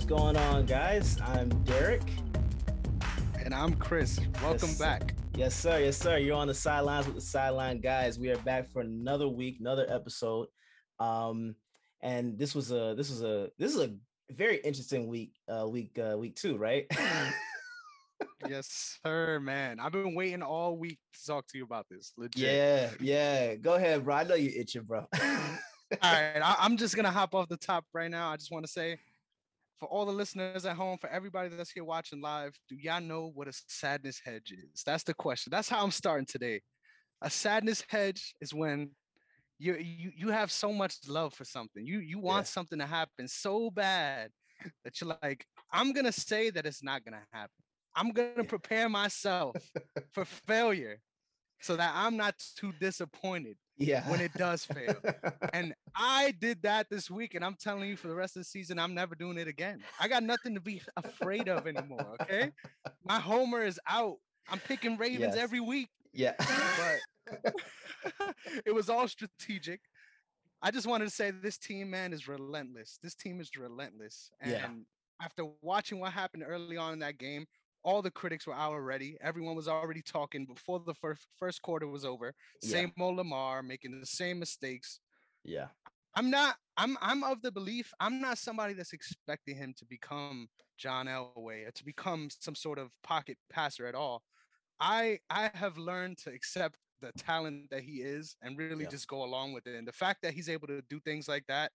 what's going on, guys? I'm Derrick. And I'm Chris. Welcome Yes, back. Yes, sir. Yes, sir. You're on the sidelines with the sideline guys. We are back for another week, another episode. Um, and this was a this was a this is a very interesting week, uh, week uh, week two, right? yes, sir, man. I've been waiting all week to talk to you about this. Legit. yeah, yeah. Go ahead, bro. I know you itching, bro. All right. I, I'm just gonna hop off the top right now. I just want to say for all the listeners at home, for everybody that's here watching live, do y'all know what a sadness hedge is? That's the question. That's how I'm starting today. A sadness hedge is when you you you have so much love for something. You you want Yeah. something to happen so bad that you're like, I'm gonna say that it's not gonna happen. I'm gonna prepare myself for failure so that I'm not too disappointed yeah. when it does fail. And I did that this week, and I'm telling you, for the rest of the season, I'm never doing it again. I got nothing to be afraid of anymore. Okay, my homer is out. I'm picking Ravens Yes. every week, yeah. but it was all strategic. I just wanted to say this team, man, is relentless. This team is relentless. And Yeah. after watching what happened early on in that game, all the critics were out already. Everyone was already talking before the first first quarter was over. Yeah. Same old Lamar making the same mistakes. yeah. I'm not. I'm. I'm of the belief. I'm not somebody that's expecting him to become John Elway or to become some sort of pocket passer at all. I I have learned to accept the talent that he is and really Yeah. just go along with it. And the fact that he's able to do things like that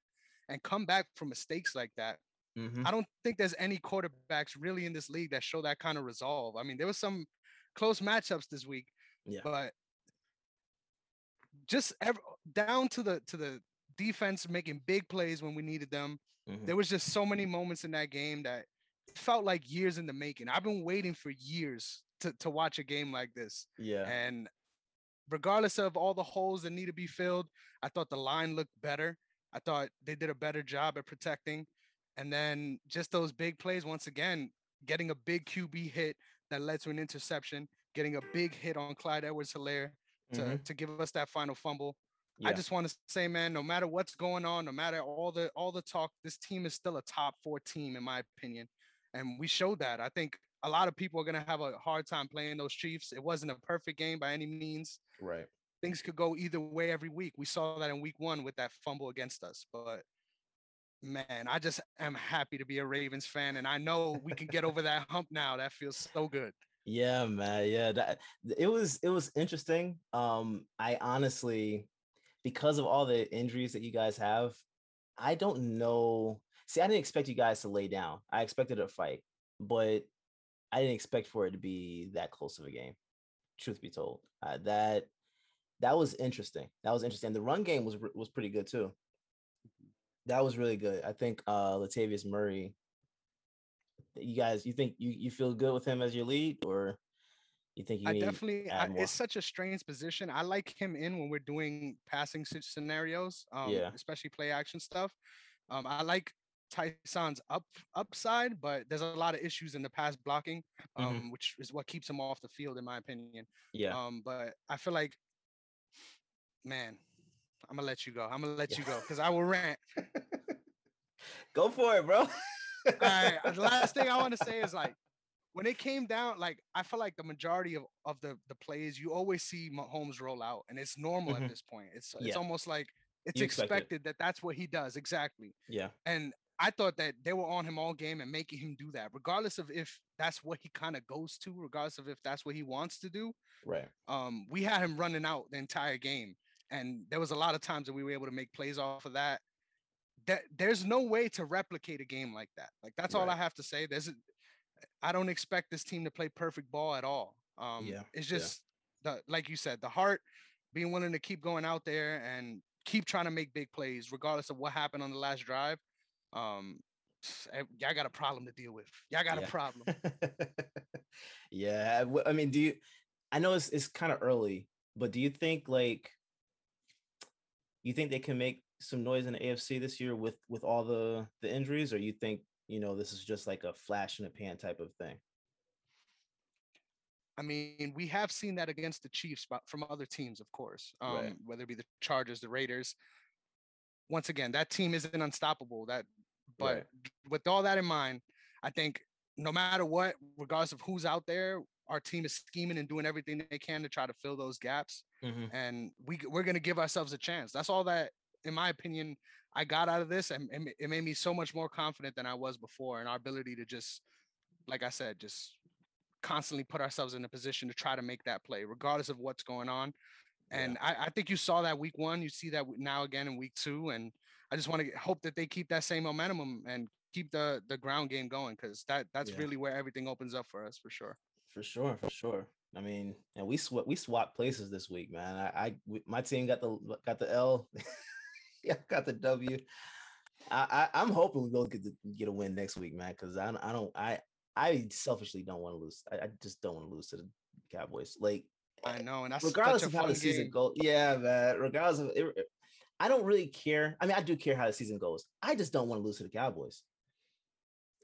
and come back from mistakes like that, Mhm. I don't think there's any quarterbacks really in this league that show that kind of resolve. I mean, there was some close matchups this week, Yeah. but just ev- down to the to the defense making big plays when we needed them. Mhm. There was just so many moments in that game that it felt like years in the making. I've been waiting for years to to watch a game like this. Yeah. And regardless of all the holes that need to be filled, I thought the line looked better. I thought they did a better job at protecting. And then just those big plays, once again, getting a big QB hit that led to an interception, getting a big hit on Clyde Edwards Helaire to, Mhm. to give us that final fumble. Yeah. I just want to say, man, no matter what's going on, no matter all the all the talk, this team is still a top four team, in my opinion. And we showed that. I think a lot of people are gonna have a hard time playing those Chiefs. It wasn't a perfect game by any means. right. Things could go either way every week. We saw that in week one with that fumble against us. But man, I just am happy to be a Ravens fan. And I know we can get over that hump now. That feels so good. Yeah, man. Yeah, that it was it was interesting. Um, I honestly, because of all the injuries that you guys have, I don't know. See, I didn't expect you guys to lay down. I expected a fight, but I didn't expect for it to be that close of a game. Truth be told, uh, that that was interesting. That was interesting. The run game was was pretty good too. That was really good. I think uh Latavius Murray. You guys, you think you you feel good with him as your lead, or you think you I need definitely, I, it's such a strange position. I like him in when we're doing passing scenarios, um, Yeah. especially play action stuff. Um, I like Tyson's up upside, but there's a lot of issues in the pass blocking, um, Mhm. which is what keeps him off the field, in my opinion. Yeah, Um, but I feel like, man, I'm gonna let you go. I'm gonna let Yeah. you go because I will rant. go for it, bro. All right. The last thing I want to say is like when it came down, like I feel like the majority of, of the the plays you always see Mahomes roll out, and it's normal Mhm. at this point. It's it's almost like it's You expect it. expected that that's what he does exactly. yeah, And I thought that they were on him all game and making him do that, regardless of if that's what he kind of goes to, regardless of if that's what he wants to do. right. Um, we had him running out the entire game, and there was a lot of times that we were able to make plays off of that. That there's no way to replicate a game like that. Like that's all I have to say. There's, I don't expect this team to play perfect ball at all. Um, Yeah, it's yeah. just the like you said, the heart, being willing to keep going out there and keep trying to make big plays, regardless of what happened on the last drive. Um, eh, y'all got a problem to deal with. Y'all got Yeah. a problem. yeah, I mean, do you? I know it's it's kind of early, but do you think like you think they can make some noise in the AFC this year with with all the the injuries, or you think you know this is just like a flash in the pan type of thing? I mean, we have seen that against the Chiefs but from other teams, of course, um, Right. whether it be the Chargers, the Raiders. Once again, that team isn't unstoppable. That but Right. with all that in mind, I think no matter what, regardless of who's out there, our team is scheming and doing everything they can to try to fill those gaps. Mhm. And we we're gonna give ourselves a chance. That's all that, in my opinion, I got out of this, and and it made me so much more confident than I was before in our ability to just, like I said, just constantly put ourselves in a position to try to make that play, regardless of what's going on. Yeah. And I, I think you saw that week one. You see that now again in week two. And I just want to hope that they keep that same momentum and keep the the ground game going because that that's Yeah. really where everything opens up for us for sure. For sure, for sure. I mean, and we sw- we swapped places this week, man. I, I we- my team got the got the L, yeah, got the W. I, I I'm hoping we both get to get a win next week, man. Because I don't- I don't I I selfishly don't want to lose. I, I just don't want to lose to the Cowboys. Like I know, and that's regardless of how the season goes. Yeah, man. Regardless of it- I don't really care. I mean, I do care how the season goes. I just don't want to lose to the Cowboys.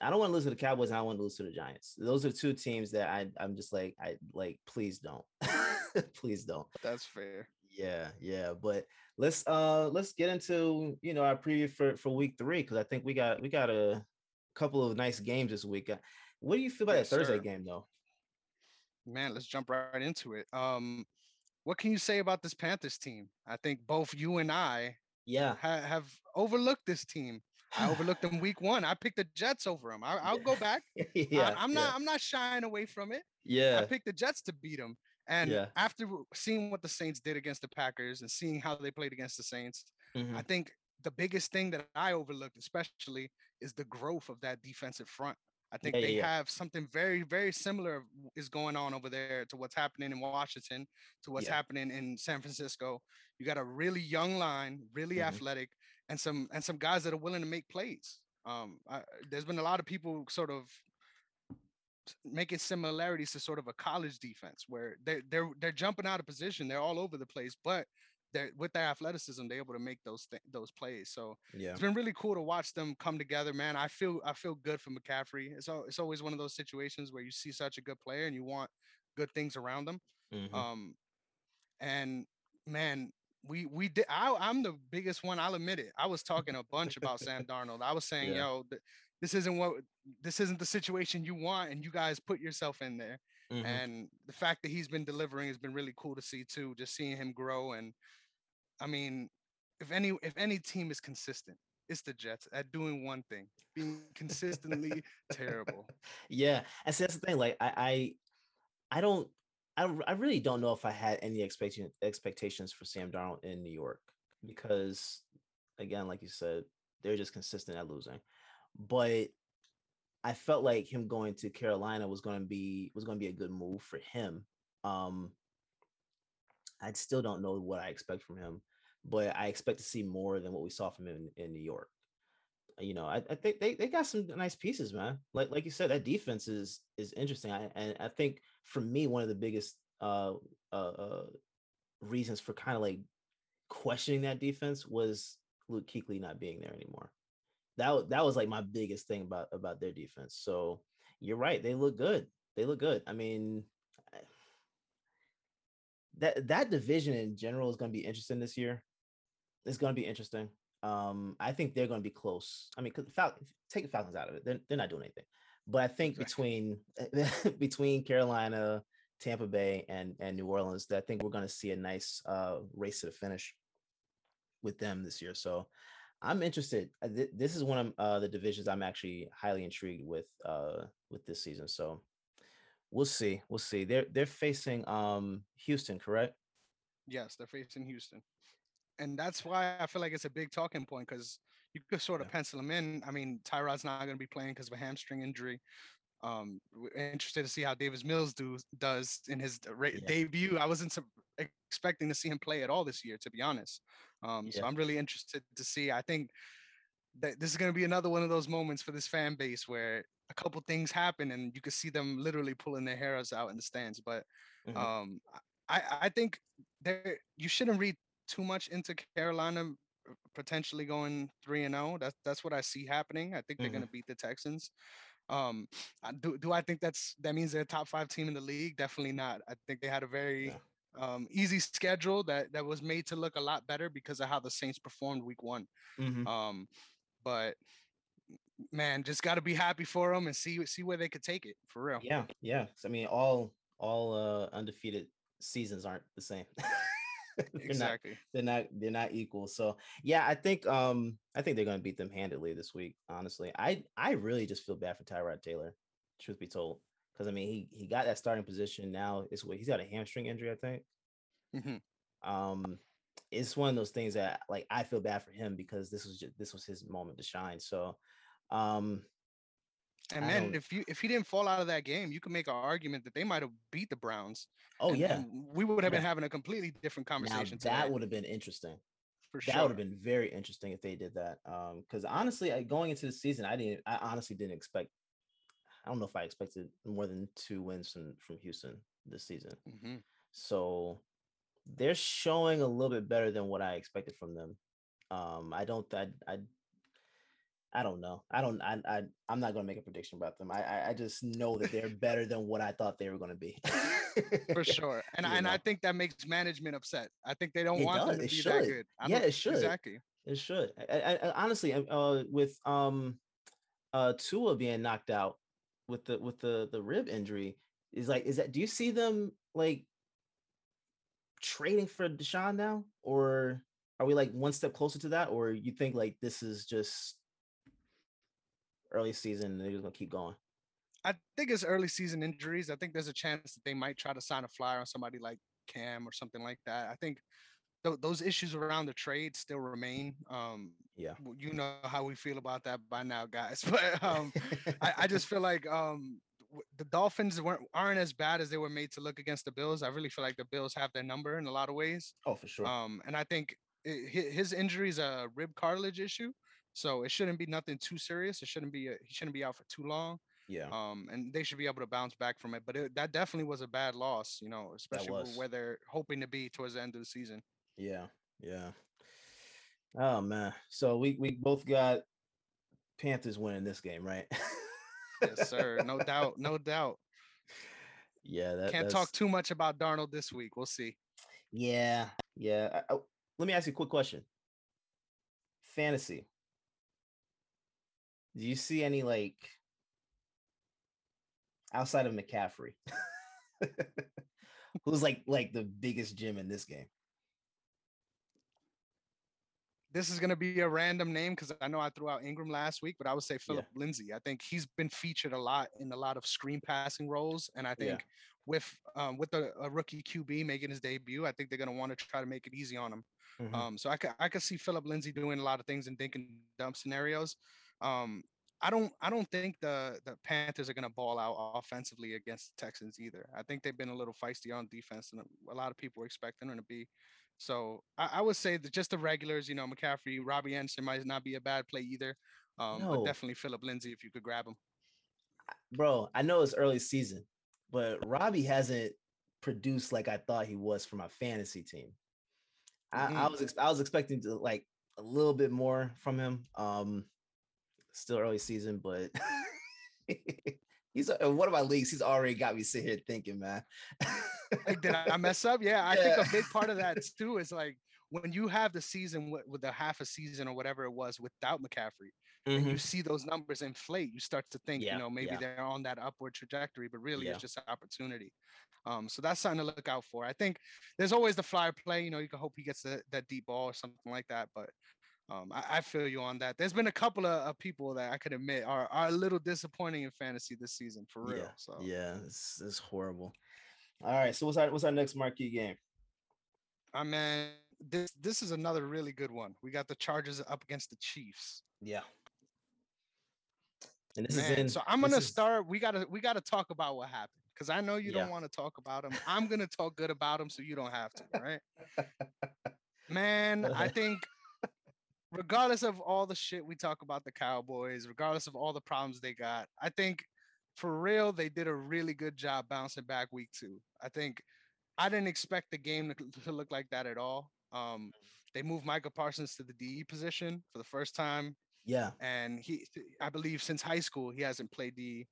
I don't want to lose to the Cowboys, and I want to lose to the Giants. Those are two teams that I I'm just like I like. Please don't, please don't. That's fair. Yeah, yeah. But let's uh let's get into you know our preview for for week three because I think we got we got a couple of nice games this week. Uh, What do you feel about Yes, that Thursday sir. game though? Man, let's jump right into it. Um, what can you say about this Panthers team? I think both you and I Yeah, ha- have overlooked this team. I overlooked them week one. I picked the Jets over them. I- I'll Yeah. go back. yeah. I, am yeah, not. I'm not shying away from it. Yeah, I picked the Jets to beat them. And Yeah. after seeing what the Saints did against the Packers and seeing how they played against the Saints, mhm, I think the biggest thing that I overlooked, especially, is the growth of that defensive front. I think Yeah, yeah, they yeah. have something very, very similar is going on over there to what's happening in Washington, to what's Yeah. happening in San Francisco. You got a really young line, really Mhm. athletic, and some and some guys that are willing to make plays. Um, I, there's been a lot of people sort of making similarities to sort of a college defense where they're they're they're jumping out of position, they're all over the place, but they're with their athleticism, they're able to make those th- those plays. So yeah. it's been really cool to watch them come together, man. I feel I feel good for McCaffrey. It's al- it's always one of those situations where you see such a good player and you want good things around them. mhm. Um, and man, we we did. I, I'm the biggest one. I'll admit it. I was talking a bunch about Sam Darnold. I was saying, Yeah. yo, th- this isn't what this isn't the situation you want, and you guys put yourself in there. mhm. And the fact that he's been delivering has been really cool to see too. Just seeing him grow, and I mean, if any if any team is consistent, it's the Jets at doing one thing, being consistently terrible. yeah and see that's the thing like i i i don't I, I really don't know if i had any expectation expectations for sam darnold in new york because again like you said they're just consistent at losing. But i felt like him going to carolina was going to be was going to be a good move for him. Um i still don't know what i expect from him but i expect to see more than what we saw from him in, in new york you know, I, I think they, they got some nice pieces, man. Like like you said, that defense is is interesting. I, and I think for me, one of the biggest uh, uh, uh reasons for kind of like questioning that defense was Luke Kuechly not being there anymore. That that was like my biggest thing about about their defense. So you're right, they look good. They look good. I mean, that that division in general is going to be interesting this year. It's going to be interesting. Um, I think they're going to be close. I mean, Fal- take the Falcons out of it, they're, they're not doing anything. But I think between between Carolina, Tampa Bay, and and New Orleans, that I think we're going to see a nice uh, race to the finish with them this year. So I'm interested. Uh, This is one of uh, the divisions I'm actually highly intrigued with uh, with this season. So we'll see. We'll see. They're they're facing um, Houston, correct? Yes, they're facing Houston. And that's why I feel like it's a big talking point because you could sort of Yeah. pencil him in. I mean, Tyrod's not going to be playing because of a hamstring injury. Um, we're interested to see how Davis Mills do does in his ra- Yeah. debut. I wasn't expecting to see him play at all this year, to be honest. Um, so I'm really interested to see. I think that this is going to be another one of those moments for this fan base where a couple things happen and you can see them literally pulling their hairs out in the stands. But Mhm. um, I I think there you shouldn't read too much into Carolina uh, potentially going three and zero. That's that's what I see happening. I think they're going to beat the Texans. Um, do do I think that's that means they're a top five team in the league? Definitely not. I think they had a very Yeah. um, easy schedule that that was made to look a lot better because of how the Saints performed week one. Mhm. Um, but man, just got to be happy for them and see see where they could take it for real. Yeah, yeah. I mean, all all uh, undefeated seasons aren't the same. they're exactly. Not, they're not they're not equal. So yeah, I think um I think they're gonna beat them handedly this week. Honestly, I I really just feel bad for Tyrod Taylor. Truth be told, because I mean he he got that starting position now. It's what he's got a hamstring injury, I think. Mm-hmm. Um, it's one of those things that like I feel bad for him because this was just this was his moment to shine. So, um, and man, if you if he didn't fall out of that game, you can make an argument that they might have beat the Browns. Oh and, yeah, and we would have been having a completely different conversation. Now, that would have been interesting. For that sure. would have been very interesting if they did that. Um, because honestly, I, going into the season, I didn't. I honestly didn't expect. I don't know if I expected more than two wins from from Houston this season. Mm-hmm. So they're showing a little bit better than what I expected from them. Um, I don't. I, I I don't know. I don't. I. I I'm not going to make a prediction about them. I, I. Just know that they're better than what I thought they were going to be. For sure, and I, and I think that makes management upset. I think they don't it want does. them to it be should. that good. I yeah, it should. Exactly. It should. I, I, honestly, uh, with um, uh, Tua being knocked out with the with the the rib injury, is like, is that? Do you see them like trading for Deshaun now, or are we like one step closer to that, or you think like this is just early season and they're just gonna keep going? I think it's early season injuries. I think there's a chance that they might try to sign a flyer on somebody like Cam or something like that. I think th- those issues around the trade still remain. Um, yeah, you know how we feel about that by now, guys. But um, I, I, just feel like um, the Dolphins weren't aren't as bad as they were made to look against the Bills. I really feel like the Bills have their number in a lot of ways. Oh, for sure. Um, and I think it, his injury is a rib cartilage issue, so it shouldn't be nothing too serious. It shouldn't be a, he shouldn't be out for too long. Yeah. Um, and they should be able to bounce back from it. But it, that definitely was a bad loss, you know, especially where they're hoping to be towards the end of the season. Yeah. Yeah. Oh man. So we we both got Panthers winning this game, right? yes, sir. No doubt. No doubt. Yeah, that, can't talk too much about Darnold this week. We'll see. Yeah, yeah. I, I, let me ask you a quick question. Fantasy. Do you see any like outside of McCaffrey? Who's like like the biggest gym in this game? This is gonna be a random name because I know I threw out Ingram last week, but I would say Philip yeah. Lindsay. I think he's been featured a lot in a lot of screen passing roles, and I think yeah. with um, with a, a, rookie QB making his debut, I think they're gonna want to try to make it easy on him. Mm-hmm. Um, so I could I could see Philip Lindsay doing a lot of things in dink and dump scenarios. Um, I don't I don't think the the Panthers are going to ball out offensively against the Texans either. I think they've been a little feisty on defense, and a lot of people were expecting them to be. So I, I would say that just the regulars, you know, McCaffrey, Robbie Anderson might not be a bad play either, um, no. but definitely Philip Lindsay if you could grab him. Bro, I know it's early season, but Robbie hasn't produced like I thought he was for my fantasy team. Mm-hmm. I, I was I was expecting to like a little bit more from him. Um, still early season, but he's one of my leagues. He's already got me sitting here thinking, man. like, did I mess up? Yeah, I yeah. think a big part of that too is like when you have the season with, with the half a season or whatever it was without McCaffrey, mm-hmm. and you mm-hmm. see those numbers inflate, you start to think, yeah, you know, maybe yeah. they're on that upward trajectory, but really it's just an opportunity. Um, so that's something to look out for. I think there's always the flyer play. You know, you can hope he gets the, that deep ball or something like that. But um, I, I, feel you on that. There's been a couple of, of, people that I could admit are, are a little disappointing in fantasy this season for real. Yeah, so yeah, it's, it's horrible. All right, so what's our what's our next marquee game? I mean, this this is another really good one. We got the Chargers up against the Chiefs. Yeah. And this Man, is in, so I'm gonna is... start. We gotta we gotta talk about what happened because I know you yeah. don't want to talk about them. I'm gonna talk good about them so you don't have to, right? Man, I think regardless of all the shit we talk about the Cowboys, regardless of all the problems they got, I think for real they did a really good job bouncing back week two. I think I didn't expect the game to, to look like that at all. Um, they moved Micah Parsons to the DE position for the first time. Yeah, and he, I believe, since high school he hasn't played DE,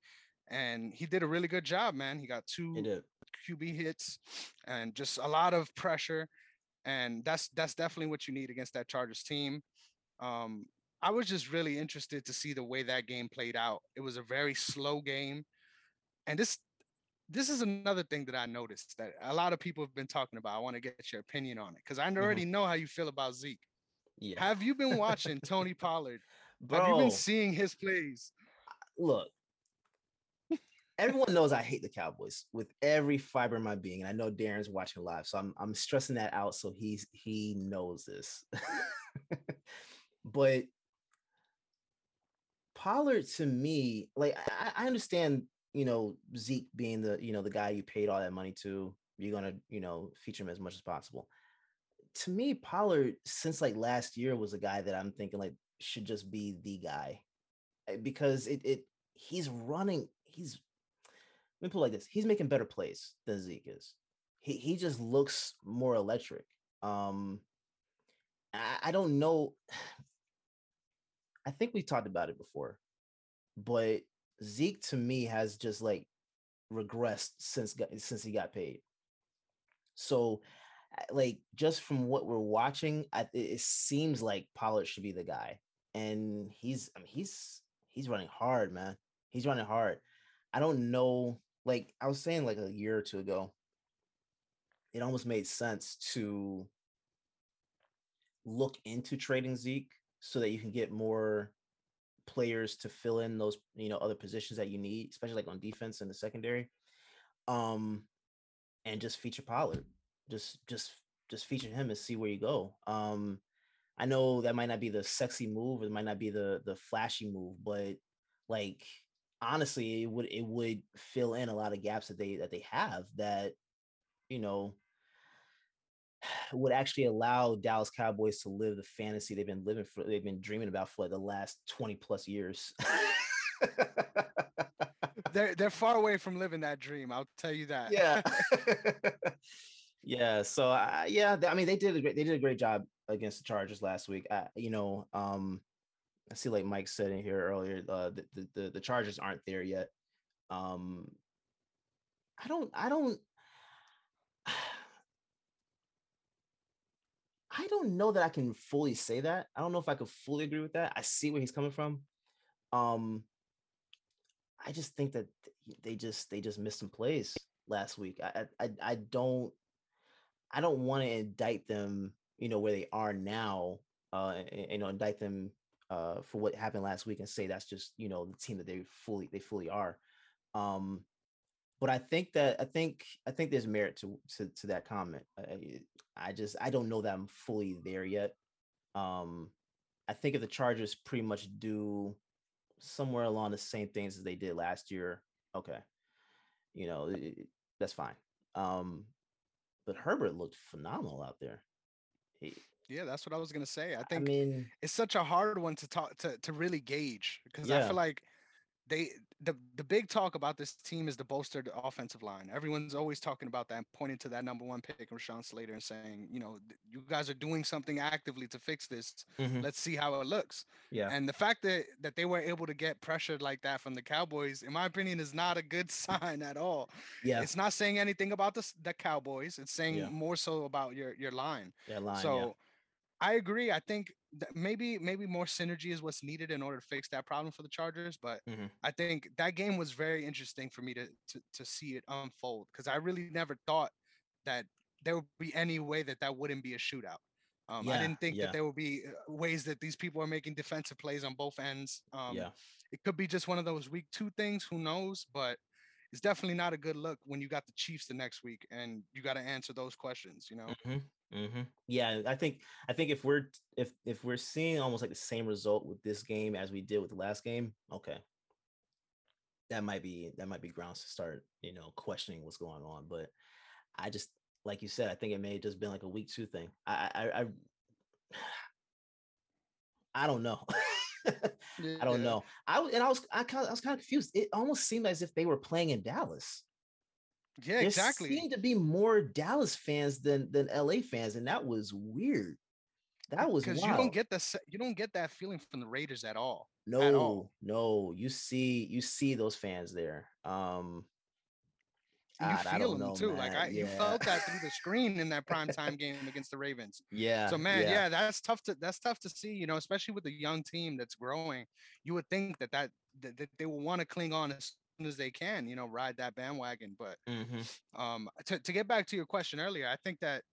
and he did a really good job, man. He got two QB hits and just a lot of pressure, and that's that's definitely what you need against that Chargers team. Um, I was just really interested to see the way that game played out. It was a very slow game. And this this is another thing that I noticed that a lot of people have been talking about. I want to get your opinion on it because I already mm-hmm. know how you feel about Zeke. Yeah. Have you been watching Tony Pollard? Bro, Have you been seeing his plays? Look, everyone knows I hate the Cowboys with every fiber of my being, and I know Darren's watching live, so I'm I'm stressing that out so he's he knows this. but Pollard to me, like I, I understand, you know, Zeke being the you know the guy you paid all that money to, you're gonna you know feature him as much as possible. To me, Pollard since like last year was a guy that I'm thinking like should just be the guy eh, because it it he's running he's let me put it like this he's making better plays than Zeke is. He he just looks more electric. Um I, I don't know. I think we talked about it before, but Zeke to me has just like regressed since since he got paid. So, like just from what we're watching, I, it seems like Pollard should be the guy, and he's I mean he's he's running hard, man. He's running hard. I don't know. Like I was saying, like a year or two ago, it almost made sense to look into trading Zeke so that you can get more players to fill in those you know other positions that you need, especially like on defense and the secondary. Um, and just feature Pollard, just just just feature him and see where you go. Um, I know that might not be the sexy move, it might not be the the flashy move, but like honestly, it would it would fill in a lot of gaps that they that they have that you know would actually allow Dallas Cowboys to live the fantasy they've been living for they've been dreaming about for like the last 20 plus years. they're they're far away from living that dream, I'll tell you that. Yeah. yeah, so uh, yeah, I mean they did a great they did a great job against the Chargers last week. Uh, you know, um I see like Mike said in here earlier, uh, the, the the Chargers aren't there yet. Um I don't I don't I don't know that I can fully say that. I don't know if I could fully agree with that. I see where he's coming from. Um, I just think that they just they just missed some plays last week. I I I don't I don't want to indict them, you know, where they are now. Uh, and, you know, indict them uh for what happened last week and say that's just you know the team that they fully they fully are. Um, but I think that I think I think there's merit to to, to that comment. I, I just I don't know that I'm fully there yet. Um, I think if the Chargers pretty much do somewhere along the same things as they did last year, okay, you know it, that's fine. Um, but Herbert looked phenomenal out there. He, yeah, that's what I was gonna say. I think I mean, it's such a hard one to talk to to really gauge because yeah. I feel like they the the big talk about this team is the bolstered offensive line. Everyone's always talking about that, pointing to that number one pick, Rashawn Slater, and saying, you know, you guys are doing something actively to fix this. Mm-hmm. Let's see how it looks. Yeah. And the fact that that they were able to get pressured like that from the Cowboys, in my opinion, is not a good sign at all. Yeah. It's not saying anything about the the Cowboys. It's saying yeah. more so about your your line. Yeah, line. So. Yeah. I agree. I think maybe maybe more synergy is what's needed in order to fix that problem for the Chargers. But mm-hmm. I think that game was very interesting for me to to, to see it unfold because I really never thought that there would be any way that that wouldn't be a shootout. Um, yeah, I didn't think yeah. that there would be uh, ways that these people are making defensive plays on both ends. Um, yeah. It could be just one of those week two things. Who knows? But it's definitely not a good look when you got the Chiefs the next week and you got to answer those questions. You know. Mm-hmm. Mm-hmm. Yeah, I think I think if we're if if we're seeing almost like the same result with this game as we did with the last game, okay, that might be that might be grounds to start you know questioning what's going on. But I just like you said, I think it may have just been like a week two thing. I I I, I don't know. I don't know. I and I was I, kind of, I was kind of confused. It almost seemed as if they were playing in Dallas. Yeah, exactly. there exactly. Seemed to be more Dallas fans than than LA fans, and that was weird. That was because you don't get the you don't get that feeling from the Raiders at all. No, at all. no, you see you see those fans there. Um, God, I you feel don't them know, too. Like man. I, you felt that through the screen in that primetime game against the Ravens. Yeah. So man, yeah. that's tough to that's tough to see, you know, especially with a young team that's growing. You would think that that that, that they will want to cling on as soon as they can, you know, ride that bandwagon. But Mhm. um to, to get back to your question earlier, I think that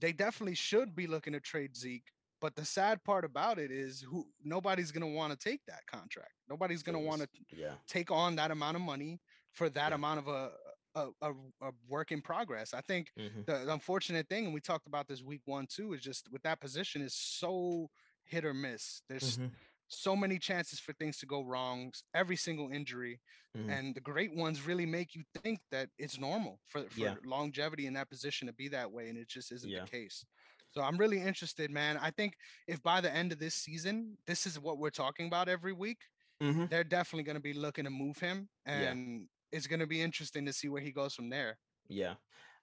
they definitely should be looking to trade Zeke. But the sad part about it is who nobody's gonna want to take that contract. Nobody's gonna want to Yeah. take on that amount of money for that Yeah. amount of a a, a, a work in progress. I think Mhm. the, unfortunate thing, and we talked about this week one too, is just with that position is so hit or miss. There's Mhm. so many chances for things to go wrong, every single injury, Mhm. and the great ones really make you think that it's normal for, for Yeah. longevity in that position to be that way, and it just isn't Yeah. the case. So I'm really interested, man. I think if by the end of this season, this is what we're talking about every week, Mhm. they're definitely going to be looking to move him, and it's going to be interesting to see where he goes from there. Yeah.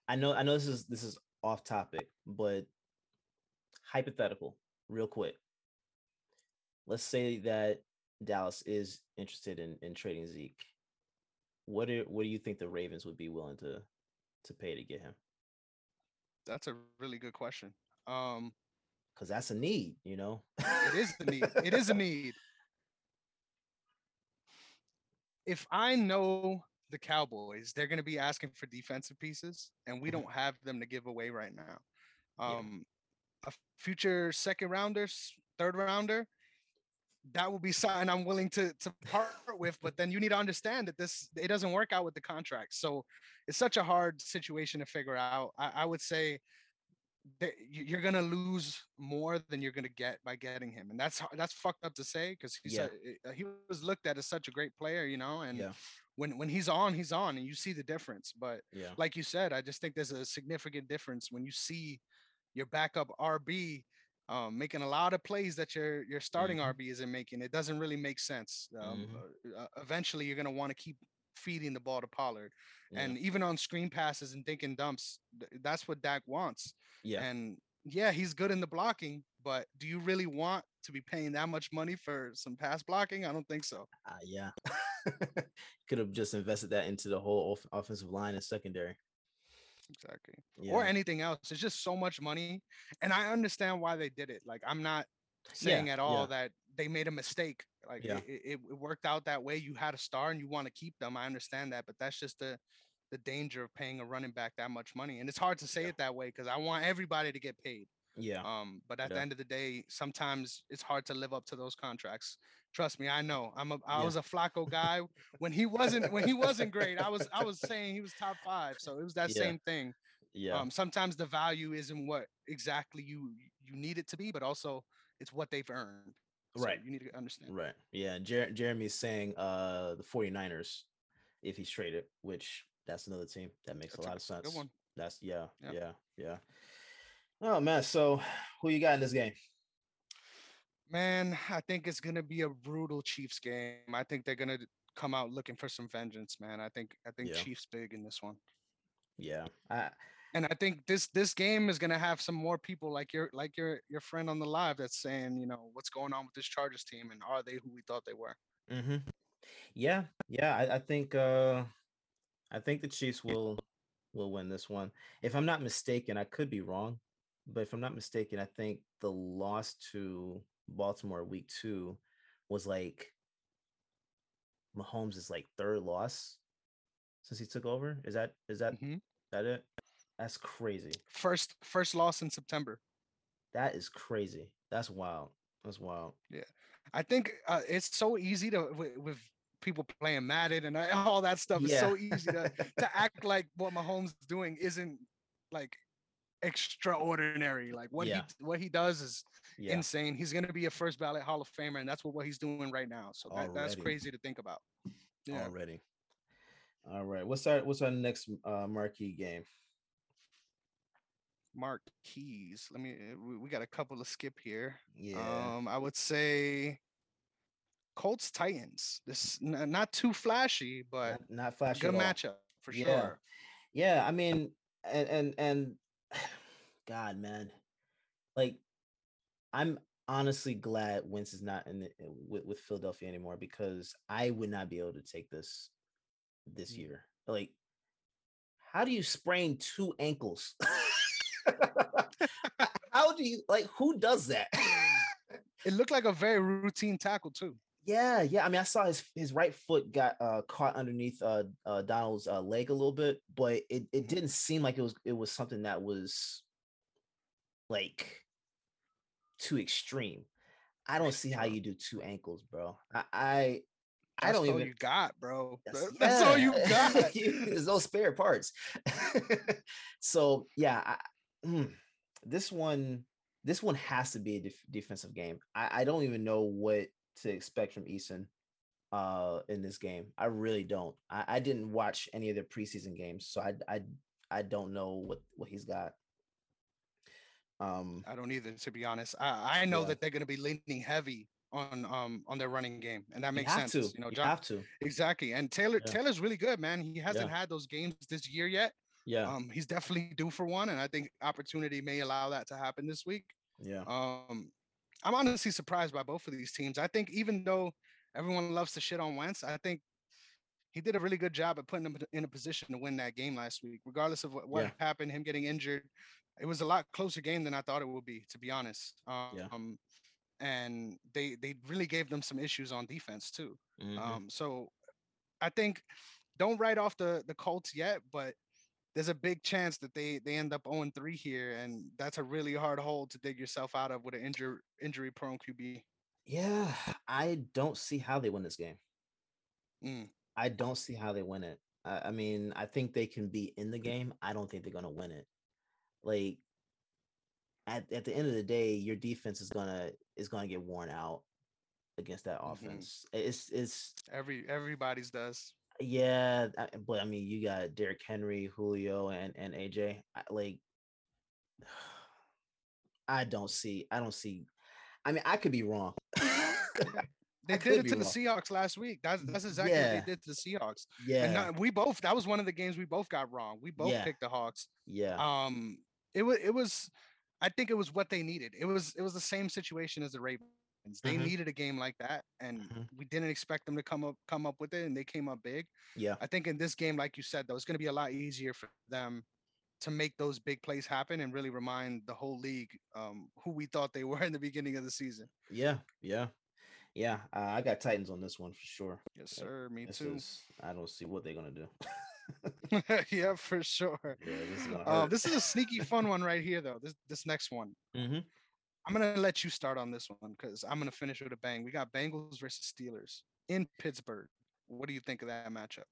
I know I know this is this is off topic, but hypothetical, real quick. Let's say that Dallas is interested in, in trading Zeke. What do what do you think the Ravens would be willing to to pay to get him? That's a really good question. Um, Because that's a need, you know. it is the need. It is a need. If I know the Cowboys, they're going to be asking for defensive pieces, and we Mhm. don't have them to give away right now. Yeah. Um, a future second rounder, third rounder, that will be something I'm willing to to part with. But then you need to understand that this it doesn't work out with the contract, so it's such a hard situation to figure out. I, I would say you're gonna lose more than you're gonna get by getting him, and that's that's fucked up to say because he Yeah. a- uh, he was looked at as such a great player, you know, and Yeah. when when he's on, he's on, and you see the difference. But Yeah. like you said, I just think there's a significant difference when you see your backup RB um, making a lot of plays that your your starting Mhm. RB isn't making. It doesn't really make sense. Um, Mhm. uh, uh, eventually, you're gonna want to keep feeding the ball to Pollard, Yeah. and even on screen passes and dinking dumps, that's what Dak wants. yeah. And yeah, he's good in the blocking, but do you really want to be paying that much money for some pass blocking? I don't think so. Uh, yeah. Could have just invested that into the whole off- offensive line and secondary. Exactly. Yeah. Or anything else. It's just so much money. And I understand why they did it. Like I'm not saying Yeah, at all that they made a mistake. Like Yeah. it, it, it worked out that way. You had a star and you want to keep them. I understand that, but that's just the the danger of paying a running back that much money. And it's hard to say Yeah. it that way because I want everybody to get paid. Yeah. Um, but at the end of the day, sometimes it's hard to live up to those contracts. Trust me, I know. I'm a I Yeah. was a Flacco guy when he wasn't when he wasn't great. I was I was saying he was top five. So it was that Yeah. same thing. Yeah. Um, sometimes the value isn't what exactly you you need it to be, but also it's what they've earned. So Right. You need to understand. Right. Yeah. Jer- Jeremy's saying uh the 49ers if he's traded, which that's another team that makes That's a a lot of sense. Good one. That's yeah, Yeah. yeah, yeah. Oh man, so who you got in this game? Man, I think it's gonna be a brutal Chiefs game. I think they're gonna come out looking for some vengeance, man. I think I think Yeah. Chiefs big in this one. Yeah. I and I think this this game is gonna have some more people like your like your your friend on the live that's saying, you know, what's going on with this Chargers team and are they who we thought they were? Mm-hmm. Yeah, yeah. I, I think uh I think the Chiefs will will win this one. If I'm not mistaken, I could be wrong, but if I'm not mistaken, I think the loss to Baltimore week two was like Mahomes' like third loss since he took over. Is that is that Mhm. that it? That's crazy. First first loss in September. That is crazy. That's wild. That's wild. Yeah, I think uh, it's so easy to with, with people playing Madden and uh, all that stuff. Yeah. It's so easy to to act like what Mahomes is doing isn't like extraordinary. Like what Yeah. he what he does is Yeah. insane. He's gonna be a first ballot Hall of Famer, and that's what, what he's doing right now. So that, that's crazy to think about. Yeah. Already. All right. What's our what's our next uh marquee game? Mark Keys. Let me. uh, We, we got a couple to skip here. Yeah. Um, I would say Colts Titans. This n- not too flashy, but not, not flashy. good matchup for sure. Yeah, I mean, and and and God, man, like I'm honestly glad Wentz is not in the, uh, with, with Philadelphia anymore because I would not be able to take this this Mm. year. Like, how do you sprain two ankles? how do you like who does that? it looked like a very routine tackle too. Yeah, yeah. I mean, I saw his his right foot got uh, caught underneath uh, uh, Donald's uh, leg a little bit, but it it didn't seem like it was it was something that was like too extreme. I don't see how you do two ankles, bro. I I, I don't all even. you got, bro. That's, That's all you got. There's no spare parts. so yeah, I, mm, this one, this one has to be a def- defensive game. I, I don't even know what to expect from Eason uh in this game. I really don't. I, I didn't watch any of the preseason games, so I I I don't know what what he's got. Um I don't either, to be honest. I, I know Yeah. that they're going to be leaning heavy on um on their running game, and that makes have sense. to. You know, you have to. exactly. And Taylor Yeah. Taylor's really good, man. He hasn't had those games this year yet. Yeah. Um, he's definitely due for one, and I think opportunity may allow that to happen this week. yeah. Um, I'm honestly surprised by both of these teams. I think even though everyone loves to shit on Wentz, I think he did a really good job at putting them in a position to win that game last week, regardless of what, what Yeah. happened, him getting injured. It was a lot closer game than I thought it would be, to be honest. Um, and they they really gave them some issues on defense too. Mhm. Um, so I think don't write off the the Colts yet, but there's a big chance that they they end up 0 3 here, and that's a really hard hole to dig yourself out of with an injury injury prone QB. yeah, I don't see how they win this game. Mm, I don't see how they win it. I, I mean, I think they can be in the game. I don't think they're gonna win it. Like at, at the end of the day, your defense is gonna is gonna get worn out against that Mhm. offense. It's it's every everybody's does. Yeah, but I mean, you got Derrick Henry, Julio, and and AJ. I, like, I don't see. I don't see. I mean, I could be wrong. They did it to the. Seahawks last week. That's that's exactly Yeah. what they did to the Seahawks. yeah, And not, we both that was one of the games we both got wrong. We both Yeah. picked the Hawks. yeah, Um, it was it was, I think it was what they needed. It was it was the same situation as the Ravens. They Mhm. needed a game like that, and Mhm. we didn't expect them to come up come up with it, and they came up big. yeah, I think in this game, like you said, though, it's going to be a lot easier for them to make those big plays happen and really remind the whole league um, who we thought they were in the beginning of the season. yeah, yeah, yeah. Uh, I got Titans on this one for sure. Yes, sir. Me This too. is. I don't see what they're gonna do. yeah, for sure. Yeah, this is Uh, this is a sneaky fun one right here, though. This this next one. hmm I'm gonna let you start on this one because I'm gonna finish with a bang. We got Bengals versus Steelers in Pittsburgh. What do you think of that matchup?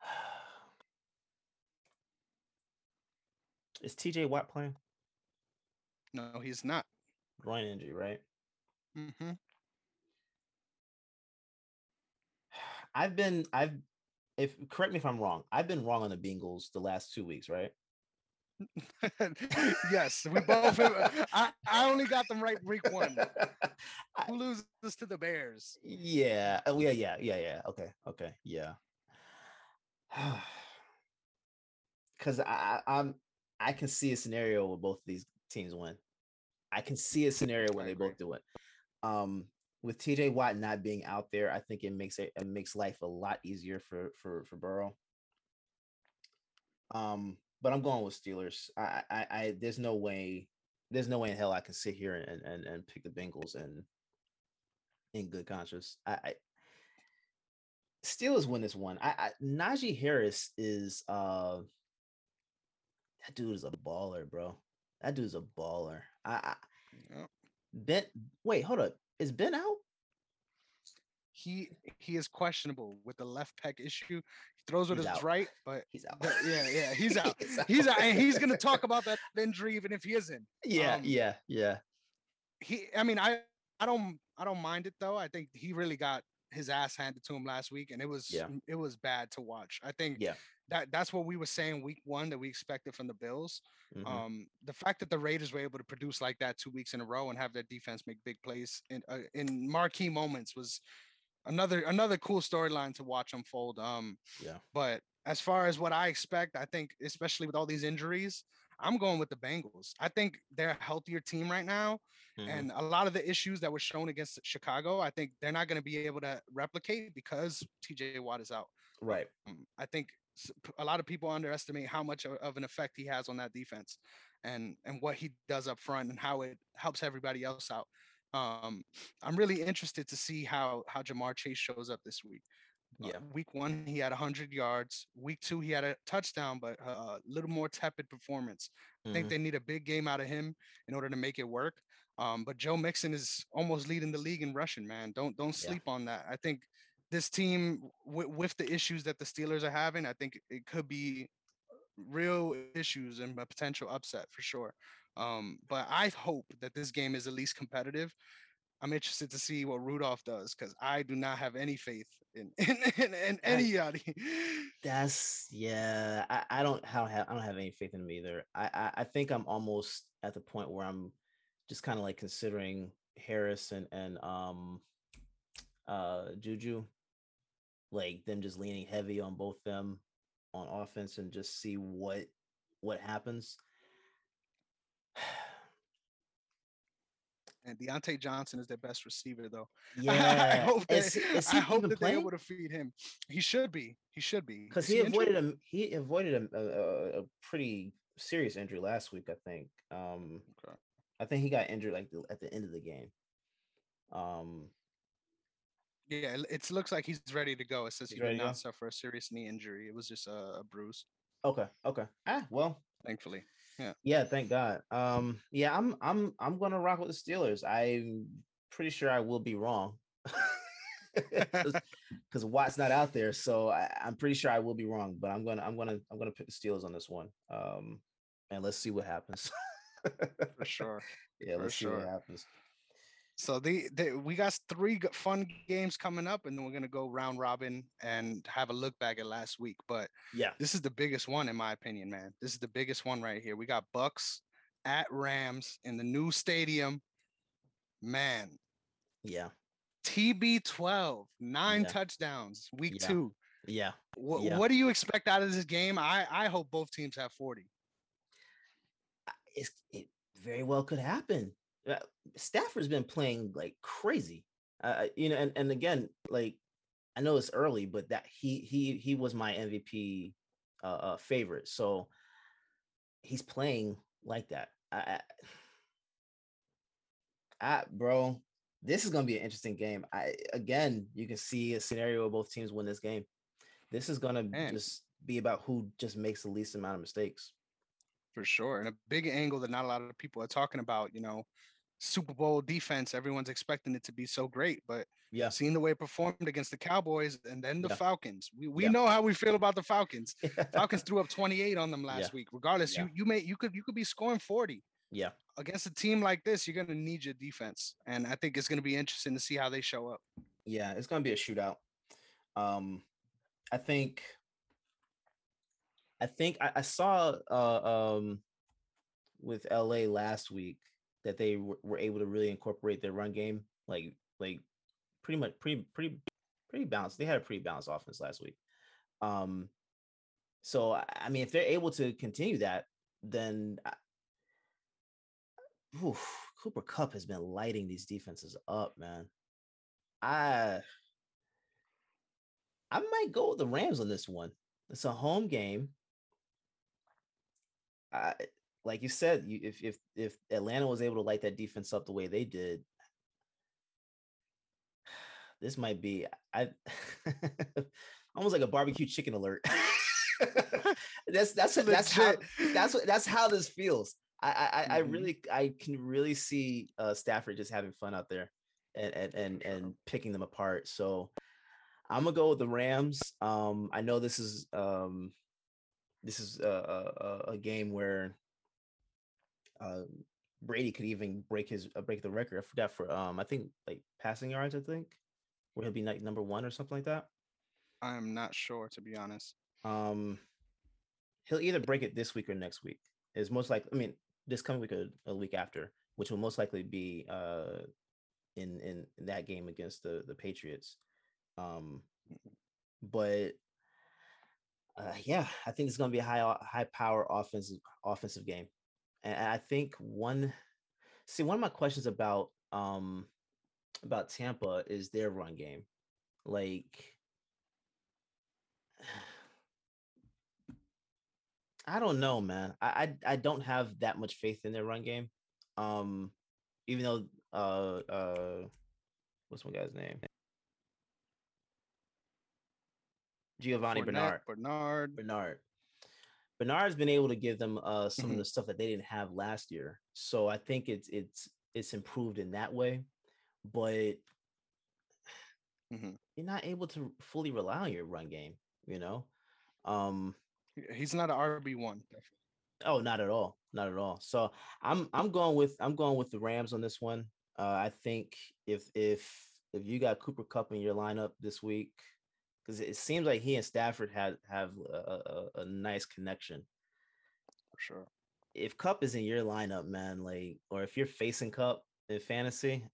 Is TJ Watt playing? No, he's not. Groin injury, right? Mm-hmm. I've been I've if correct me if I'm wrong. I've been wrong on the Bengals the last two weeks, right? yes, we both. I, I only got them right week one. Who loses to the Bears? yeah. Oh yeah, yeah, yeah, yeah. Okay, okay, yeah. Cause I, I I'm I can see a scenario where both of these teams win. I can see a scenario where they both do it. Um with TJ Watt not being out there, I think it makes it, it makes life a lot easier for for for Burrow. Um, but I'm going with Steelers. I I, I there's no way there's no way in hell I can sit here and and, and pick the Bengals and in good conscience. I, I Steelers win this one. I, I Najee Harris is uh that dude is a baller, bro. That dude's a baller. I, I. Ben wait, hold up. Is Ben out? He he is questionable with the left pec issue. He throws with He's his out. right, but He's out. the- yeah, yeah, he's out. he's out, and he's gonna talk about that injury even if he isn't. Yeah, um, yeah, yeah. he i mean i i don't i don't mind it though i think he really got his ass handed to him last week and it was Yeah. it was bad to watch i think Yeah. that that's what we were saying week one that we expected from the bills mhm. um the fact that the raiders were able to produce like that two weeks in a row and have their defense make big plays in uh, in marquee moments was another another cool storyline to watch unfold um yeah. but as far as what I expect, I think, especially with all these injuries, I'm going with the Bengals. I think they're a healthier team right now. mhm. And a lot of the issues that were shown against Chicago, I think they're not going to be able to replicate because TJ Watt is out. right. Um, I think a lot of people underestimate how much of an effect he has on that defense and and what he does up front and how it helps everybody else out. Um, I'm really interested to see how how Ja'Marr Chase shows up this week. Uh, Yeah. Uh, week one, he had 100 yards. Week two, he had a touchdown, but a little more tepid performance. I think Mhm. they need a big game out of him in order to make it work. Um, but Joe Mixon is almost leading the league in rushing. Man, don't don't Yeah. sleep on that. I think this team, w- with the issues that the Steelers are having, I think it could be real issues and a potential upset for sure. Um, but I hope that this game is at least competitive. I'm interested to see what Rudolph does because I do not have any faith in in, in, in anybody. That's yeah. I, I don't have I don't have any faith in him either. I, I I think I'm almost at the point where I'm just kind of like considering Harris and and um uh Juju, like them just leaning heavy on both them on offense and just see what what happens. And Diontae Johnson is their best receiver, though. Yeah, I hope that is, is I hope that they're able to feed him. He should be. He should be because he injured? avoided a he avoided a, a, a- pretty serious injury last week. I think. Um, Okay. I think he got injured like the, at the end of the game. Um, Yeah, it it looks like he's ready to go. It says he did not suffer a serious knee injury. It was just a, a bruise, okay, okay. Ah, well, thankfully. Yeah. Thank God. Um, yeah. I'm I'm I'm gonna rock with the Steelers. I'm pretty sure I will be wrong. Because Watt's not out there, so I, I'm pretty sure I will be wrong. But I'm gonna I'm gonna I'm gonna pick the Steelers on this one. Um, and let's see what happens. For sure. yeah, for let's see what sure. happens. So the, the we got three fun games coming up, and then we're gonna go round robin and have a look back at last week. But Yeah. this is the biggest one in my opinion, man. This is the biggest one right here. We got Bucks at Rams in the new stadium. Man, Yeah. TB12, nine Yeah. touchdowns, week Yeah. two. Yeah. What, Yeah. what do you expect out of this game? I, I hope both teams have 40. it's, it very well could happen. Uh, Stafford's been playing like crazy, uh, you know, and, and again, like I know it's early, but that he he he was my MVP uh, uh favorite, so he's playing like that. I, I, I bro, this is gonna be an interesting game. I again, you can see a scenario where both teams win this game. This is gonna Man. just be about who just makes the least amount of mistakes. for sure. And a big angle that not a lot of people are talking about, you know, Super Bowl defense. Everyone's expecting it to be so great, but Yeah. seeing the way it performed against the Cowboys and then the Yeah. Falcons, we, we Yeah. know how we feel about the Falcons. Falcons threw up 28 on them last Yeah. week. Regardless, you you may you could you could be scoring 40 yeah. against a team like this. You're gonna need your defense, and I think it's gonna be interesting to see how they show up. Yeah, it's gonna be a shootout. Um, I think. I think I, I saw uh, um, with LA last week that they were, were able to really incorporate their run game, like like pretty much pretty pretty pretty balanced. They had a pretty balanced offense last week. Um, so I mean, if they're able to continue that, then I- oof, Cooper Kupp has been lighting these defenses up, man. I I might go with the Rams on this one. It's a home game. I like you said, you, if if if Atlanta was able to light that defense up the way they did, this might be I almost like a barbecue chicken alert. that's that's that's how that's what that's how this feels. I I, I I really I can really see uh Stafford just having fun out there and and and, and picking them apart. So I'm gonna go with the Rams. Um, I know this is um this is a, a- a game where uh Brady could even break his uh, break the record. I forgot for um I think like passing yards. I think where he'll be like number one or something like that. I'm not sure to be honest. Um, he'll either break it this week or next week. Is most likely. I mean, this coming week or a week after, which will most likely be uh in in, in that game against the the Patriots. Um, but uh, yeah, I think it's going to be a high high power offensive offensive game, and I think one. See, one of my questions about um about Tampa is their run game, like I don't know, man. I, I I don't have that much faith in their run game. Um, even though uh uh, what's my guy's name? Giovanni Bernard. Bernard. Bernard. Bernard's been able to give them uh some Mhm. of the stuff that they didn't have last year. So I think it's it's it's improved in that way, but Mhm. you're not able to fully rely on your run game, you know. Um He's not an RB one. oh not at all. Not at all. So I'm I'm going with I'm going with the Rams on this one. Uh I think if if if you got Cooper Kupp in your lineup this week, because it seems like he and Stafford had have a, a, a nice connection. For sure. if Kupp is in your lineup, man, like, or if you're facing Kupp in fantasy,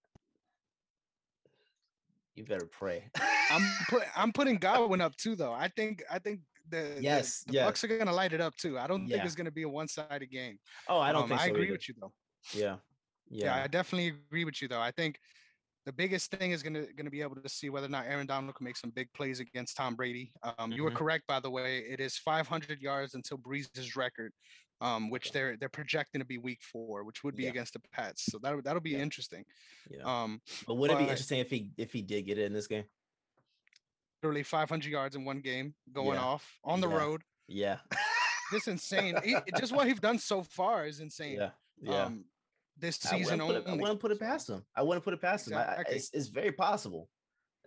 you better pray. I'm put I'm putting Godwin up too though. I think I think the the- Yes, the, yes. Bucks are gonna light it up too. I don't think Yeah. it's gonna be a one sided game. oh, I don't Um, think I agree with you though. Yeah, Yeah. yeah, I definitely agree with you though. I think the biggest thing is gonna gonna be able to see whether or not Aaron Donald can make some big plays against Tom Brady. Um, you were Mhm. correct by the way. It is 500 yards until Brees's record, um, which they're they're projecting to be week four, which would be Yeah. against the Pats. So that that'll be Yeah. interesting. yeah. Um, but would it be interesting if he if he did get it in this game? literally 500 yards in one game going Yeah. off on the road. Yeah, This insane. He- just what he's done so far is insane. yeah, yeah. Um, this I season wouldn't, put it, I only. wouldn't put it past him. I wouldn't put it past him. I- I, it's, it's very possible.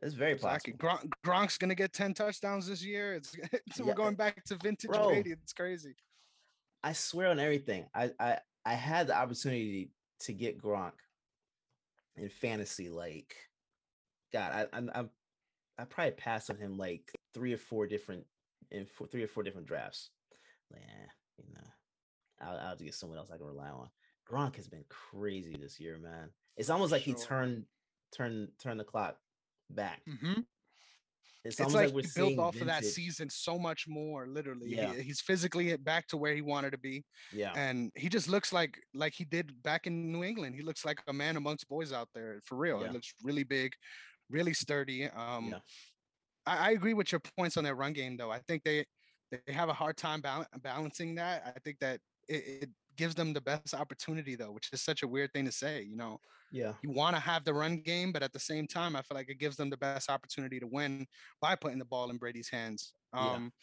It's very Exactly. possible. Gronk, Gronk's gonna get 10 touchdowns this year. It's so Yeah, we're going back to vintage bro. Brady. It's crazy. I swear on everything. I I I had the opportunity to get Gronk in fantasy. Like, God, I I'm, I'm I probably passed on him like three or four different in four, three or four different drafts. Like, eh, you know, I'll, I'll have to get someone else I can rely on. Gronk has been crazy this year, man. It's almost like he turned turned turned the clock back. Mhm. It's, It's like, like, we're he built off of that season so much more. Literally, He- he's physically back to where he wanted to be, Yeah, and he just looks like like he did back in New England. He looks like a man amongst boys out there for real. Yeah. He looks really big, really sturdy. Um, Yeah. I, I agree with your points on their run game, though. I think they they have a hard time bal- balancing that. I think that it, it gives them the best opportunity, though, which is such a weird thing to say. You know, yeah, you want to have the run game, but at the same time, I feel like it gives them the best opportunity to win by putting the ball in Brady's hands. Yeah. Um,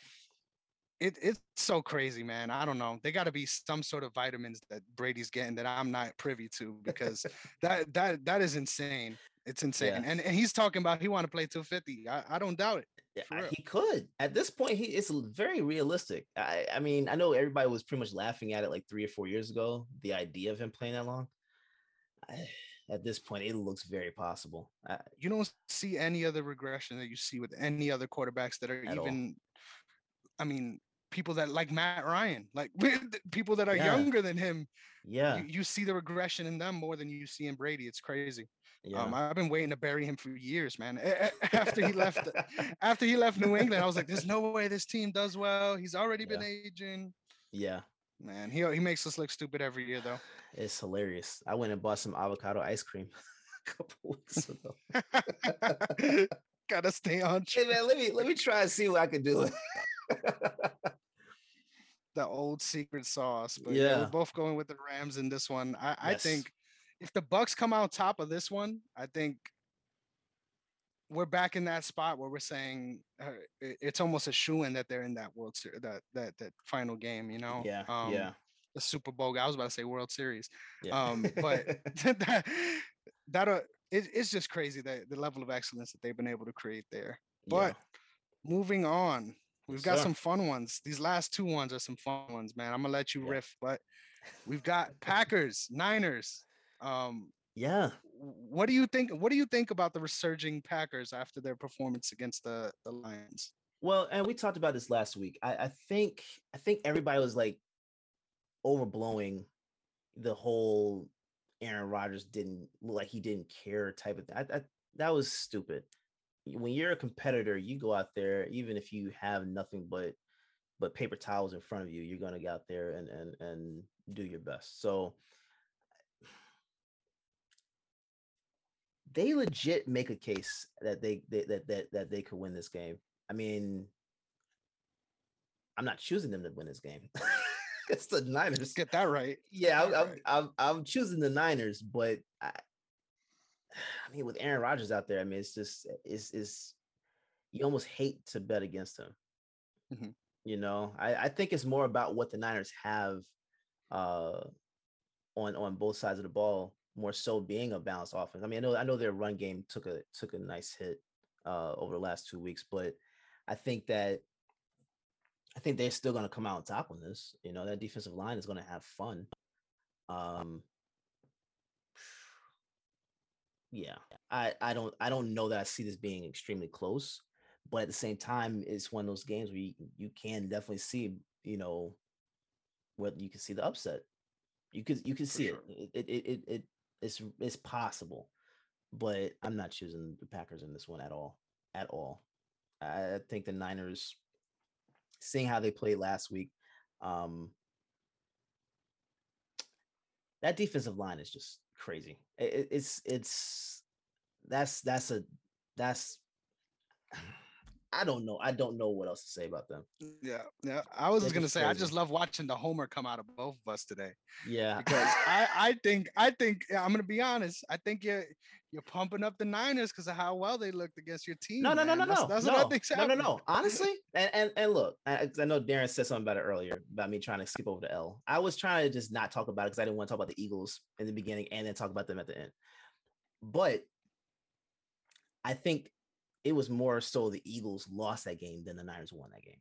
it, it's so crazy, man. I don't know. They got to be some sort of vitamins that Brady's getting that I'm not privy to because that that that is insane. It's insane. Yeah. And and he's talking about he want to play 250. I, I don't doubt it. Yeah, he could. At this point, he it's very realistic. I, I mean, I know everybody was pretty much laughing at it like three or four years ago. The idea of him playing that long. I, at this point, it looks very possible. I, You don't see any other regression that you see with any other quarterbacks that are At all. even. I mean, people that like Matt Ryan, like people that are Yeah. younger than him. yeah, you, you see the regression in them more than you see in Brady. It's crazy. Yeah, Um, I've been waiting to bury him for years, man. After he left, after he left New England, I was like, "There's no way this team does well. He's already been aging." yeah. Man, he he makes us look stupid every year, though. It's hilarious. I went and bought some avocado ice cream a couple weeks ago. Gotta stay on hey track. man, let me let me try and see what I can do. The old secret sauce. But yeah, Yeah. we're both going with the Rams in this one. I, I think if the Bucks come out top of this one, I think we're back in that spot where we're saying uh, it's almost a shoe in that they're in that World Series, that that that final game. You know, yeah, um, yeah, the Super Bowl. I was about to say World Series. yeah. Um, but that that uh, it, it's just crazy that the level of excellence that they've been able to create there. But moving on, we've got sir. some fun ones. These last two ones are some fun ones, man. I'm gonna let you Yeah. riff, but we've got Packers, Niners. Um, yeah, what do you think? What do you think about the resurging Packers after their performance against the the Lions? Well, and we talked about this last week. I, I think I think everybody was like overblowing the whole Aaron Rodgers didn't look like he didn't care type of thing. I, I, that was stupid. When you're a competitor, you go out there, even if you have nothing but but paper towels in front of you, you're gonna go out there and and and do your best. So they legit make a case that they, they that that that they could win this game. I mean, I'm not choosing them to win this game. it's the Niners. Just Get that right. Yeah, I'm, right. I'm, I'm, I'm choosing the Niners, but I, I mean, with Aaron Rodgers out there, I mean, it's just it's is you almost hate to bet against him. Mm-hmm. You know, I, I think it's more about what the Niners have uh on on both sides of the ball, more so being a balanced offense. I mean, I know I know their run game took a took a nice hit uh over the last two weeks, but I think that I think they're still going to come out on top on this. You know, that defensive line is going to have fun. Um, yeah, I I don't I don't know that I see this being extremely close, but at the same time, it's one of those games where you, you can definitely see you know whether you can see the upset. You could you can see sure. it. It, it it it it's it's possible, but I'm not choosing the Packers in this one at all. At all, I think the Niners, seeing how they played last week, um, that defensive line is just crazy. It, it's it's that's that's a that's I don't know. I don't know what else to say about them. Yeah, yeah. I was just gonna say I just love watching the homer come out of both of us today Yeah, because I I think I think yeah, I'm gonna be honest. I think you're you're pumping up the Niners because of how well they looked against your team. no, no, no, man. no, That's, no, that's no, what I think's no, no, happening. no. Honestly, and and and look, I, I know Darren said something about it earlier about me trying to skip over the L. I was trying to just not talk about it because I didn't want to talk about the Eagles in the beginning and then talk about them at the end. But I think it was more so the Eagles lost that game than the Niners won that game.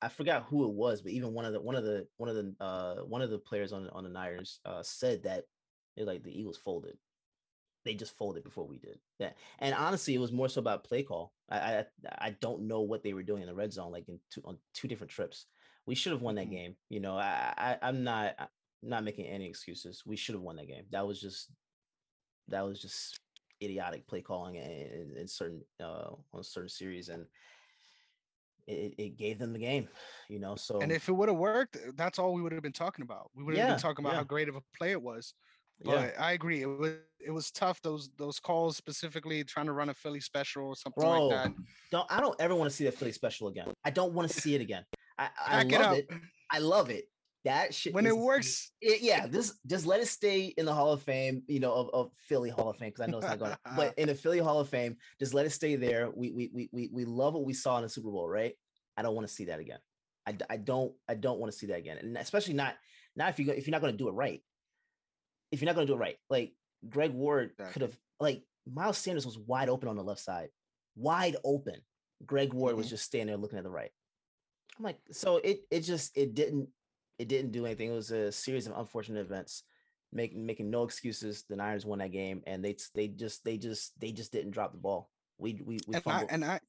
I forgot who it was, but even one of the one of the one of the uh one of the players on on the Niners uh said that they're like the Eagles folded. They just folded before we did. Yeah, and honestly, it was more so about play call. I I, I don't know what they were doing in the red zone, like in two on two different trips. We should have won that Mhm. game. You know, I, I I'm not I'm not making any excuses. We should have won that game. That was just that was just idiotic play calling in, in, in certain uh on certain series and it, it gave them the game you know so And if it would have worked, that's all we would have been talking about. We would have Yeah, been talking about yeah. how great of a play it was. But yeah I agree, it was it was tough. Those those calls specifically trying to run a Philly special or something bro like that. don't i don't ever want to see that philly special again i don't want to see it again i i Back love it, i love it that shit When it works, it, yeah, this just let it stay in the Hall of Fame, you know, of, of Philly Hall of Fame because I know it's not going. to But in the Philly Hall of Fame, just let it stay there. We we we we we love what we saw in the Super Bowl, right? I don't want to see that again. I, I don't I don't want to see that again, and especially not not if you go, if you're not going to do it right. If you're not going to do it right, like Greg Ward could have like Miles Sanders was wide open on the left side, wide open. Greg Ward was Mhm. just standing there looking at the right. I'm like, so it it just it didn't it didn't do anything. It was a series of unfortunate events, making making no excuses. The Niners won that game, and they they just they just they just didn't drop the ball. We we we and I, and I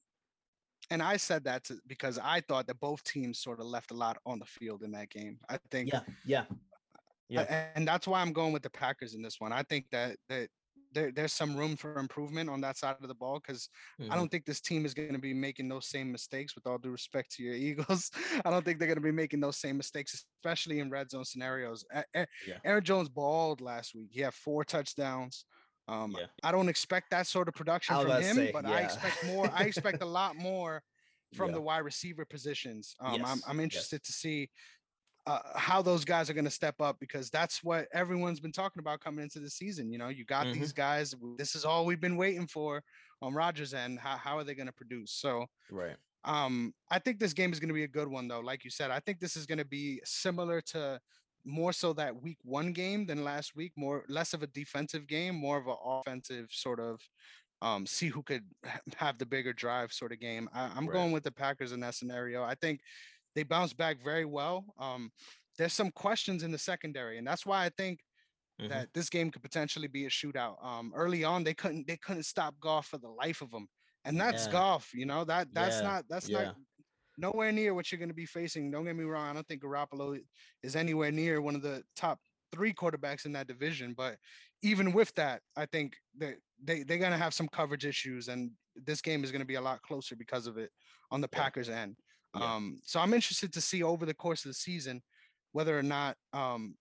and I said that to, because I thought that both teams sort of left a lot on the field in that game. I think yeah, yeah, yeah. And that's why I'm going with the Packers in this one. I think that that there, there's some room for improvement on that side of the ball because I Mhm. don't think this team is going to be making those same mistakes. With all due respect to your Eagles, I don't think they're going to be making those same mistakes, especially in red zone scenarios. Yeah. Aaron Jones balled last week. He had four touchdowns. Um, Yeah. I don't expect that sort of production I was from him, say, but I expect more. I expect a lot more from Yeah. the wide receiver positions. Um, I'm, I'm yes. interested to see uh, how those guys are going to step up because that's what everyone's been talking about coming into the season. You know, you got Mhm. these guys. This is all we've been waiting for on Rodgers' end. How, how are they going to produce? So, right. um, I think this game is going to be a good one, though. Like you said, I think this is going to be similar to more so that week one game than last week. More less of a defensive game, more of an offensive sort of um, see who could have the bigger drive sort of game. I, I'm Right. going with the Packers in that scenario. I think they bounce back very well. Um, there's some questions in the secondary, and that's why I think Mhm. that this game could potentially be a shootout. Um, early on, they couldn't they couldn't stop Goff for the life of them, and that's Yeah. Goff. You know that that's Yeah, not that's yeah. not nowhere near what you're going to be facing. Don't get me wrong. I don't think Garoppolo is anywhere near one of the top three quarterbacks in that division. But even with that, I think that they, they're going to have some coverage issues. And this game is going to be a lot closer because of it on the. Packers end. Yeah. Um, so I'm interested to see over the course of the season whether or not um,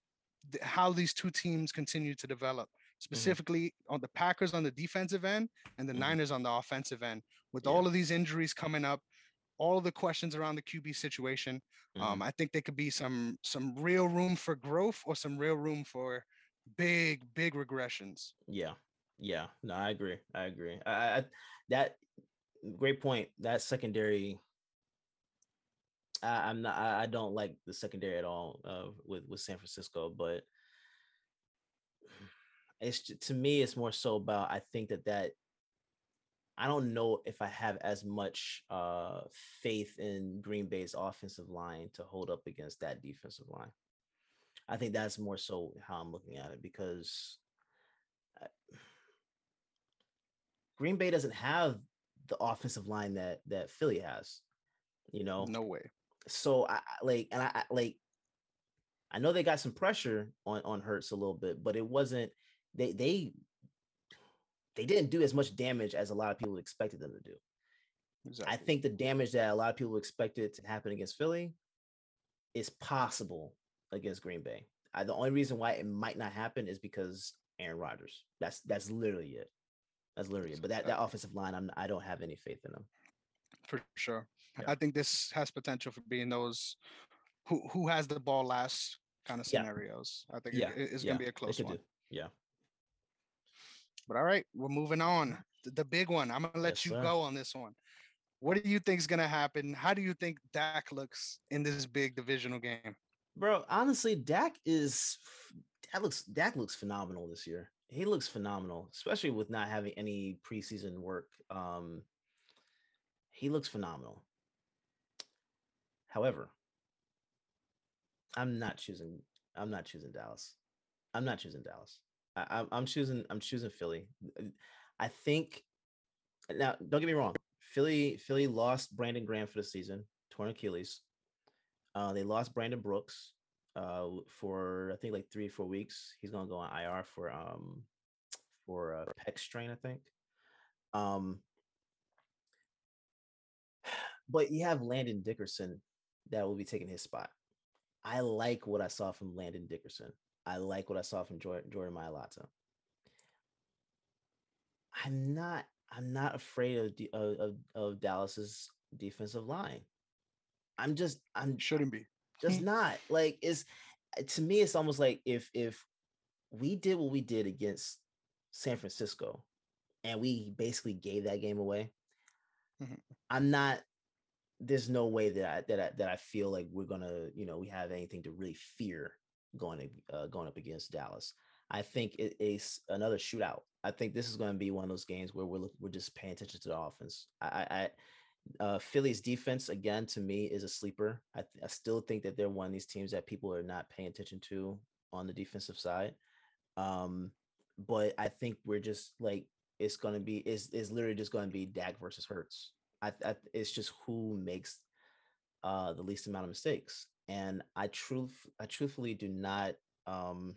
th- how these two teams continue to develop. Specifically on the Packers on the defensive end and the Mhm. Niners on the offensive end. With Yeah. all of these injuries coming up, all of the questions around the QB situation. Mhm. Um, I think there could be some some real room for growth or some real room for big big regressions. Yeah, yeah. No, I agree. I agree. I, I that great point. That secondary. I, I'm not. I, I don't like the secondary at all uh, with with San Francisco, but it's to me it's more so about I think that that I don't know if I have as much uh faith in Green Bay's offensive line to hold up against that defensive line. I think that's more so how I'm looking at it because uh, Green Bay doesn't have the offensive line that that Philly has, you know. No way. So I like and I like I know they got some pressure on on Hurts a little bit, but it wasn't they they they didn't do as much damage as a lot of people expected them to do. Exactly. I think the damage that a lot of people expected to happen against Philly is possible against Green Bay. I, the only reason why it might not happen is because Aaron Rodgers. That's that's literally it. That's literally it. But that, that offensive line, I'm I don't have any faith in them. For sure. Yeah. I think this has potential for being those who who has the ball last kind of Yeah. scenarios. I think Yeah, it- it's yeah, gonna be a close one. do. Yeah. But all right, we're moving on. The, the big one. I'm gonna let Yes, you sir. go on this one. What do you think is gonna happen? How do you think Dak looks in this big divisional game? Bro, honestly, Dak is that looks Dak looks phenomenal this year. He looks phenomenal, especially with not having any preseason work. Um, he looks phenomenal. However, I'm not choosing. I'm not choosing Dallas. I'm not choosing Dallas. I, I'm, I'm choosing. I'm choosing Philly. Uh, I think. Now, don't get me wrong. Philly. Philly lost Brandon Graham for the season, torn Achilles. Uh, they lost Brandon Brooks uh, for I think like three or four weeks. He's gonna go on IR for um for a pec strain, I think. Um, but you have Landon Dickerson that will be taking his spot. I like what I saw from Landon Dickerson. I like what I saw from Jordan, Jordan Mailata. I'm not. I'm not afraid of, D- of of of Dallas's defensive line. I'm just. I'm Shouldn't be. just not like it's uh, to me it's almost like if if we did what we did against San Francisco and we basically gave that game away Mhm. I'm not there's no way that I that I that I feel like we're gonna you know we have anything to really fear going to, uh, going up against Dallas I think it is another shootout I think this is going to be one of those games where we're look, we're just paying attention to the offense I I, uh, Philly's defense again to me is a sleeper. I, th- I still think that they're one of these teams that people are not paying attention to on the defensive side. Um, but I think we're just like it's gonna be is is literally just gonna be Dak versus Hurts. I, I it's just who makes uh the least amount of mistakes. And I truth I truthfully do not um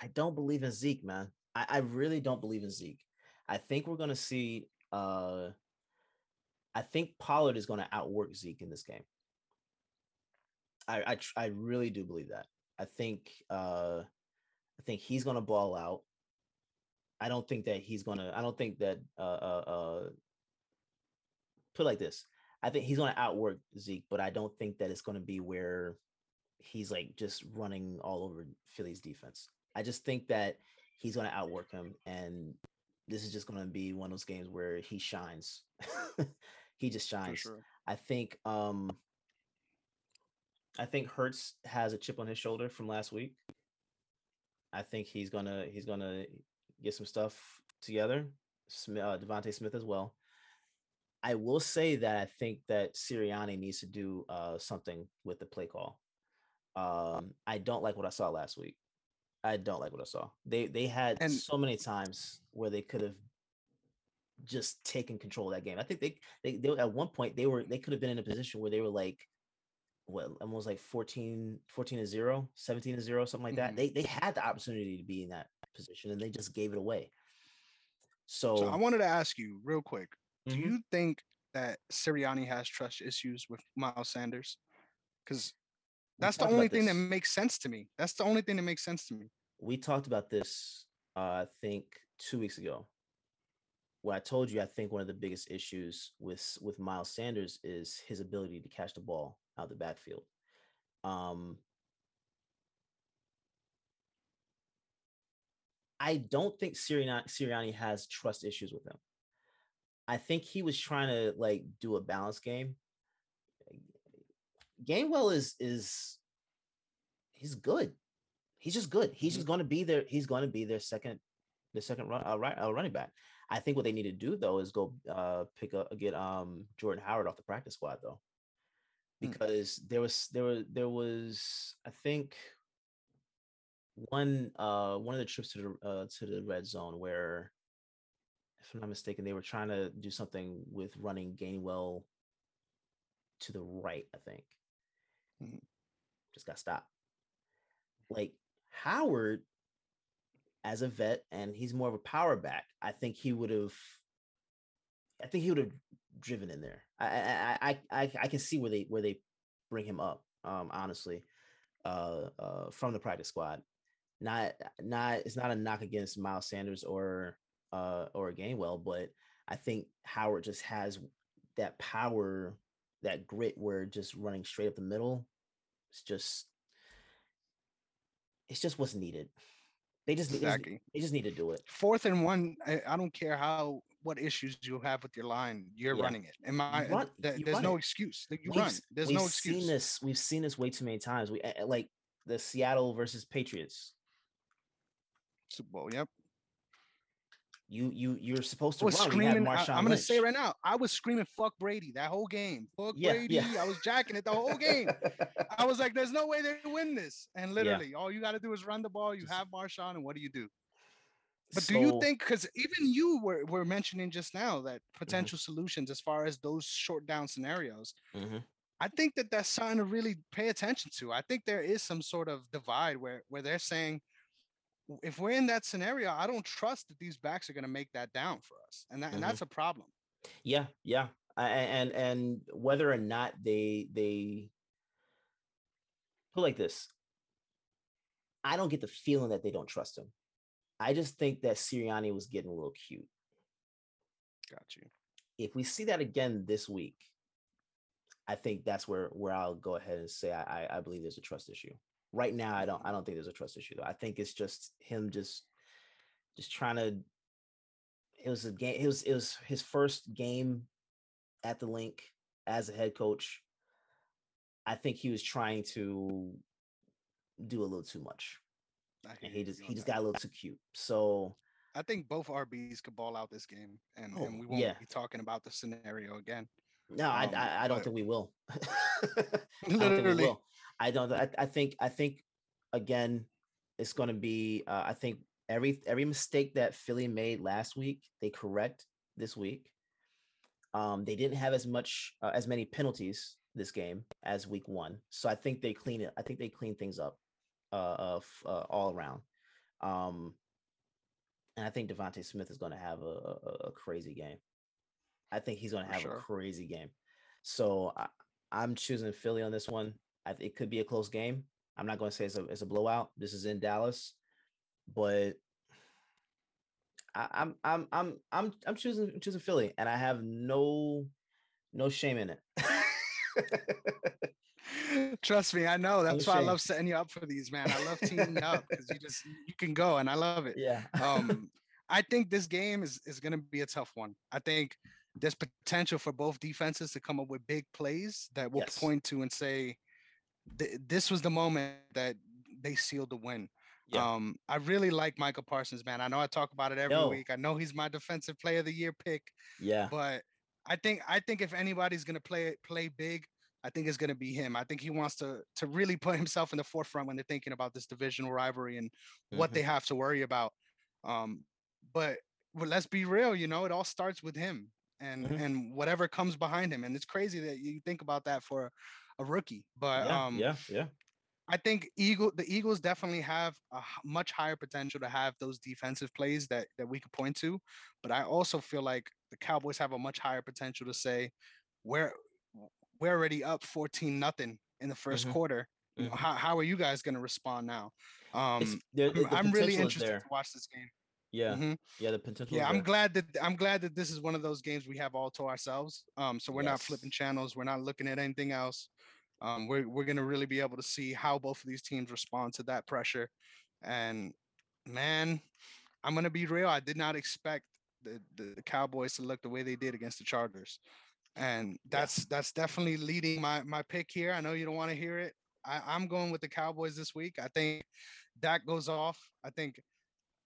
I don't believe in Zeke, man. I, I really don't believe in Zeke. I think we're gonna see uh I think Pollard is to outwork Zeke in this game. I I, I really do believe that. I think uh I think he's to ball out. I don't think that he's to I don't think that uh uh, uh put it like this. I think he's going to outwork Zeke, but I don't think that it's going to be where he's like just running all over Philly's defense. I just think that he's going to outwork him and this is just going to be one of those games where he shines. he just shines. sure. I think um I think Hurts has a chip on his shoulder from last week. I think he's gonna he's gonna get some stuff together. Smith, uh, DeVonta Smith as well. I will say that I think that Sirianni needs to do uh, something with the play call. Um, I don't like what I saw last week. I don't like what I saw. They they had And- so many times where they could have just taken control of that game. I think they they, they at one point they were they could have been in a position where they were like what almost like 14 14 to 0 17 to 0 something like that Mhm. they they had the opportunity to be in that position and they just gave it away so, So I wanted to ask you real quick. Do Mhm. you think that Sirianni has trust issues with Miles Sanders? Because that's the only thing that makes sense to me. That's the only thing that makes sense to me. we talked about this uh, i think two weeks ago what I told you, I think one of the biggest issues with with Miles Sanders is his ability to catch the ball out of the backfield. Um, I don't think Sirianni, Sirianni has trust issues with him. I think he was trying to like do a balance game. Gainwell is is he's good. He's just good. He's just going to be there. He's going to be their second, the second run, uh, right, uh, running back. I think what they need to do though is go uh, pick up get um Jordan Howard off the practice squad though, hmm. because there was there was there was I think one uh one of the trips to the uh, to the red zone where if I'm not mistaken they were trying to do something with running Gainwell to the right I think. Mm-hmm. just got stopped. Like Howard as a vet and he's more of a power back I think he would have I think he would have driven in there. I I I I, I can see where they where they bring him up um honestly uh, uh, from the practice squad. Not not it's not a knock against Miles Sanders or uh or Gainwell, but I think Howard just has that power, that grit where just running straight up the middle, it's just it's just what's needed. They just exactly. They just, they just need to do it. Fourth and one. I, I, don't care how what issues you have with your line. You're yeah. running it. Am I? Run, th- there's no it. excuse. You we've, run. There's no excuse. Seen this. We've seen this way too many times. We like the Seattle versus Patriots. Super Bowl. Yep. You you you're supposed to was run. Screaming, I, am gonna say right now, I was screaming "fuck Brady" that whole game. Fuck yeah, Brady. Yeah. I was jacking it the whole game. I was like, "There's no way they win this." And literally, yeah. all you got to do is run the ball. You have Marshawn, and what do you do? But so, do you think because even you were, were mentioning just now that mm-hmm. potential mm-hmm. solutions as far as those short down scenarios, mm-hmm. I think that that's something to really pay attention to. I think there is some sort of divide where where they're saying if we're in that scenario, I don't trust that these backs are going to make that down for us, and that, mm-hmm. and that's a problem. Yeah, yeah, and and whether or not they they put like this, I don't get the feeling that they don't trust him. I just think that Sirianni was getting a little cute. Got you. If we see that again this week, I think that's where where I'll go ahead and say I I believe there's a trust issue. Right now, I don't I don't think there's a trust issue though. I think it's just him just just trying to. It was a game. It was it was his first game at the Linc as a head coach. I think he was trying to do a little too much. And he just he just got a little too cute. So I think both RBs could ball out this game, and, oh, and we won't yeah. be talking about the scenario again. No, um, I, I, I don't think we will. literally, I don't. I, I think. I think again, it's going to be. Uh, I think every every mistake that Philly made last week, they correct this week. Um, they didn't have as much uh, as many penalties this game as week one, so I think they clean it. I think they clean things up uh, uh, all around. Um, and I think DeVonta Smith is going to have a, a, a, crazy game. I think he's going to have sure. a crazy game. So I, I'm choosing Philly on this one. I, it could be a close game. I'm not going to say it's a, it's a blowout. This is in Dallas, but I, I'm I'm I'm I'm I'm choosing choosing Philly, and I have no no shame in it. Trust me, I know. That's no why shame. I love setting you up for these, man. I love teaming up because you just you can go, and I love it. Yeah. um, I think this game is is going to be a tough one. I think there's potential for both defenses to come up with big plays that will yes. point to and say, th- this was the moment that they sealed the win. Yeah. Um, I really like Micah Parsons, man. I know I talk about it every Yo. week. I know he's my defensive player of the year pick. Yeah. But I think I think if anybody's gonna play play big, I think it's gonna be him. I think he wants to to really put himself in the forefront when they're thinking about this divisional rivalry and mm-hmm. what they mm-hmm. have to worry about. Um, but but let's be real, you know, it all starts with him and mm-hmm. and whatever comes behind him. And it's crazy that you think about that for a rookie. But yeah, um, yeah, yeah. I think Eagle the Eagles definitely have a much higher potential to have those defensive plays that that we could point to, but I also feel like the Cowboys have a much higher potential to say we're we're already up 14 nothing in the 1st mm-hmm. quarter. Mm-hmm. How, how are you guys going to respond now? Um, there, I'm, I'm really interested to watch this game. Yeah, Mhm. yeah, the potential. Yeah, I'm glad that I'm glad that this is one of those games we have all to ourselves. Um, so we're not flipping channels. We're not looking at anything else. Um, we're we're gonna really be able to see how both of these teams respond to that pressure. And man, I'm gonna be real. I did not expect the, the Cowboys to look the way they did against the Chargers. And that's that's definitely leading my my pick here. I know you don't want to hear it. I, I'm going with the Cowboys this week. I think Dak goes off. I think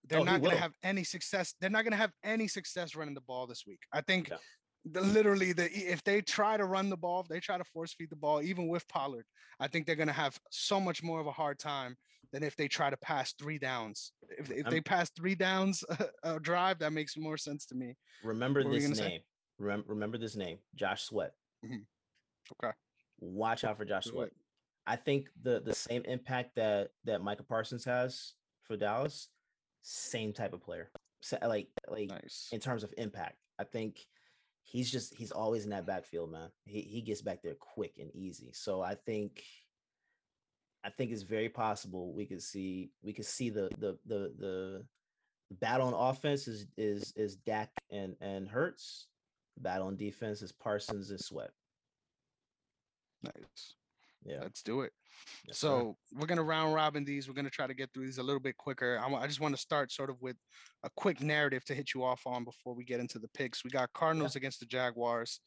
they're Oh, not going to have any success. They're not going to have any success running the ball this week. I think Yeah. the, literally the if they try to run the ball, if they try to force feed the ball, even with Pollard, I think they're going to have so much more of a hard time than if they try to pass three downs. If, if they pass three downs a, a uh, drive, that makes more sense to me. Remember What this say? name. Remember, remember this name, Josh Sweat. Mm-hmm. Okay. Watch out for Josh Sweat. I think the the same impact that that Micah Parsons has for Dallas, same type of player. So, uh, like like Nice. in terms of impact. I think he's just he's always in that backfield, man. He he gets back there quick and easy. So I think I think it's very possible we could see we could see the the the the battle on offense is is is Dak and and Hurts. Battle on defense is Parsons and Sweat. Nice. Yeah. Let's do it. yes, sir. So we're gonna round robin these. We're gonna try to get through these a little bit quicker. I, I just want to start sort of with a quick narrative to hit you off on before we get into the picks. We got Cardinals against the Jaguars.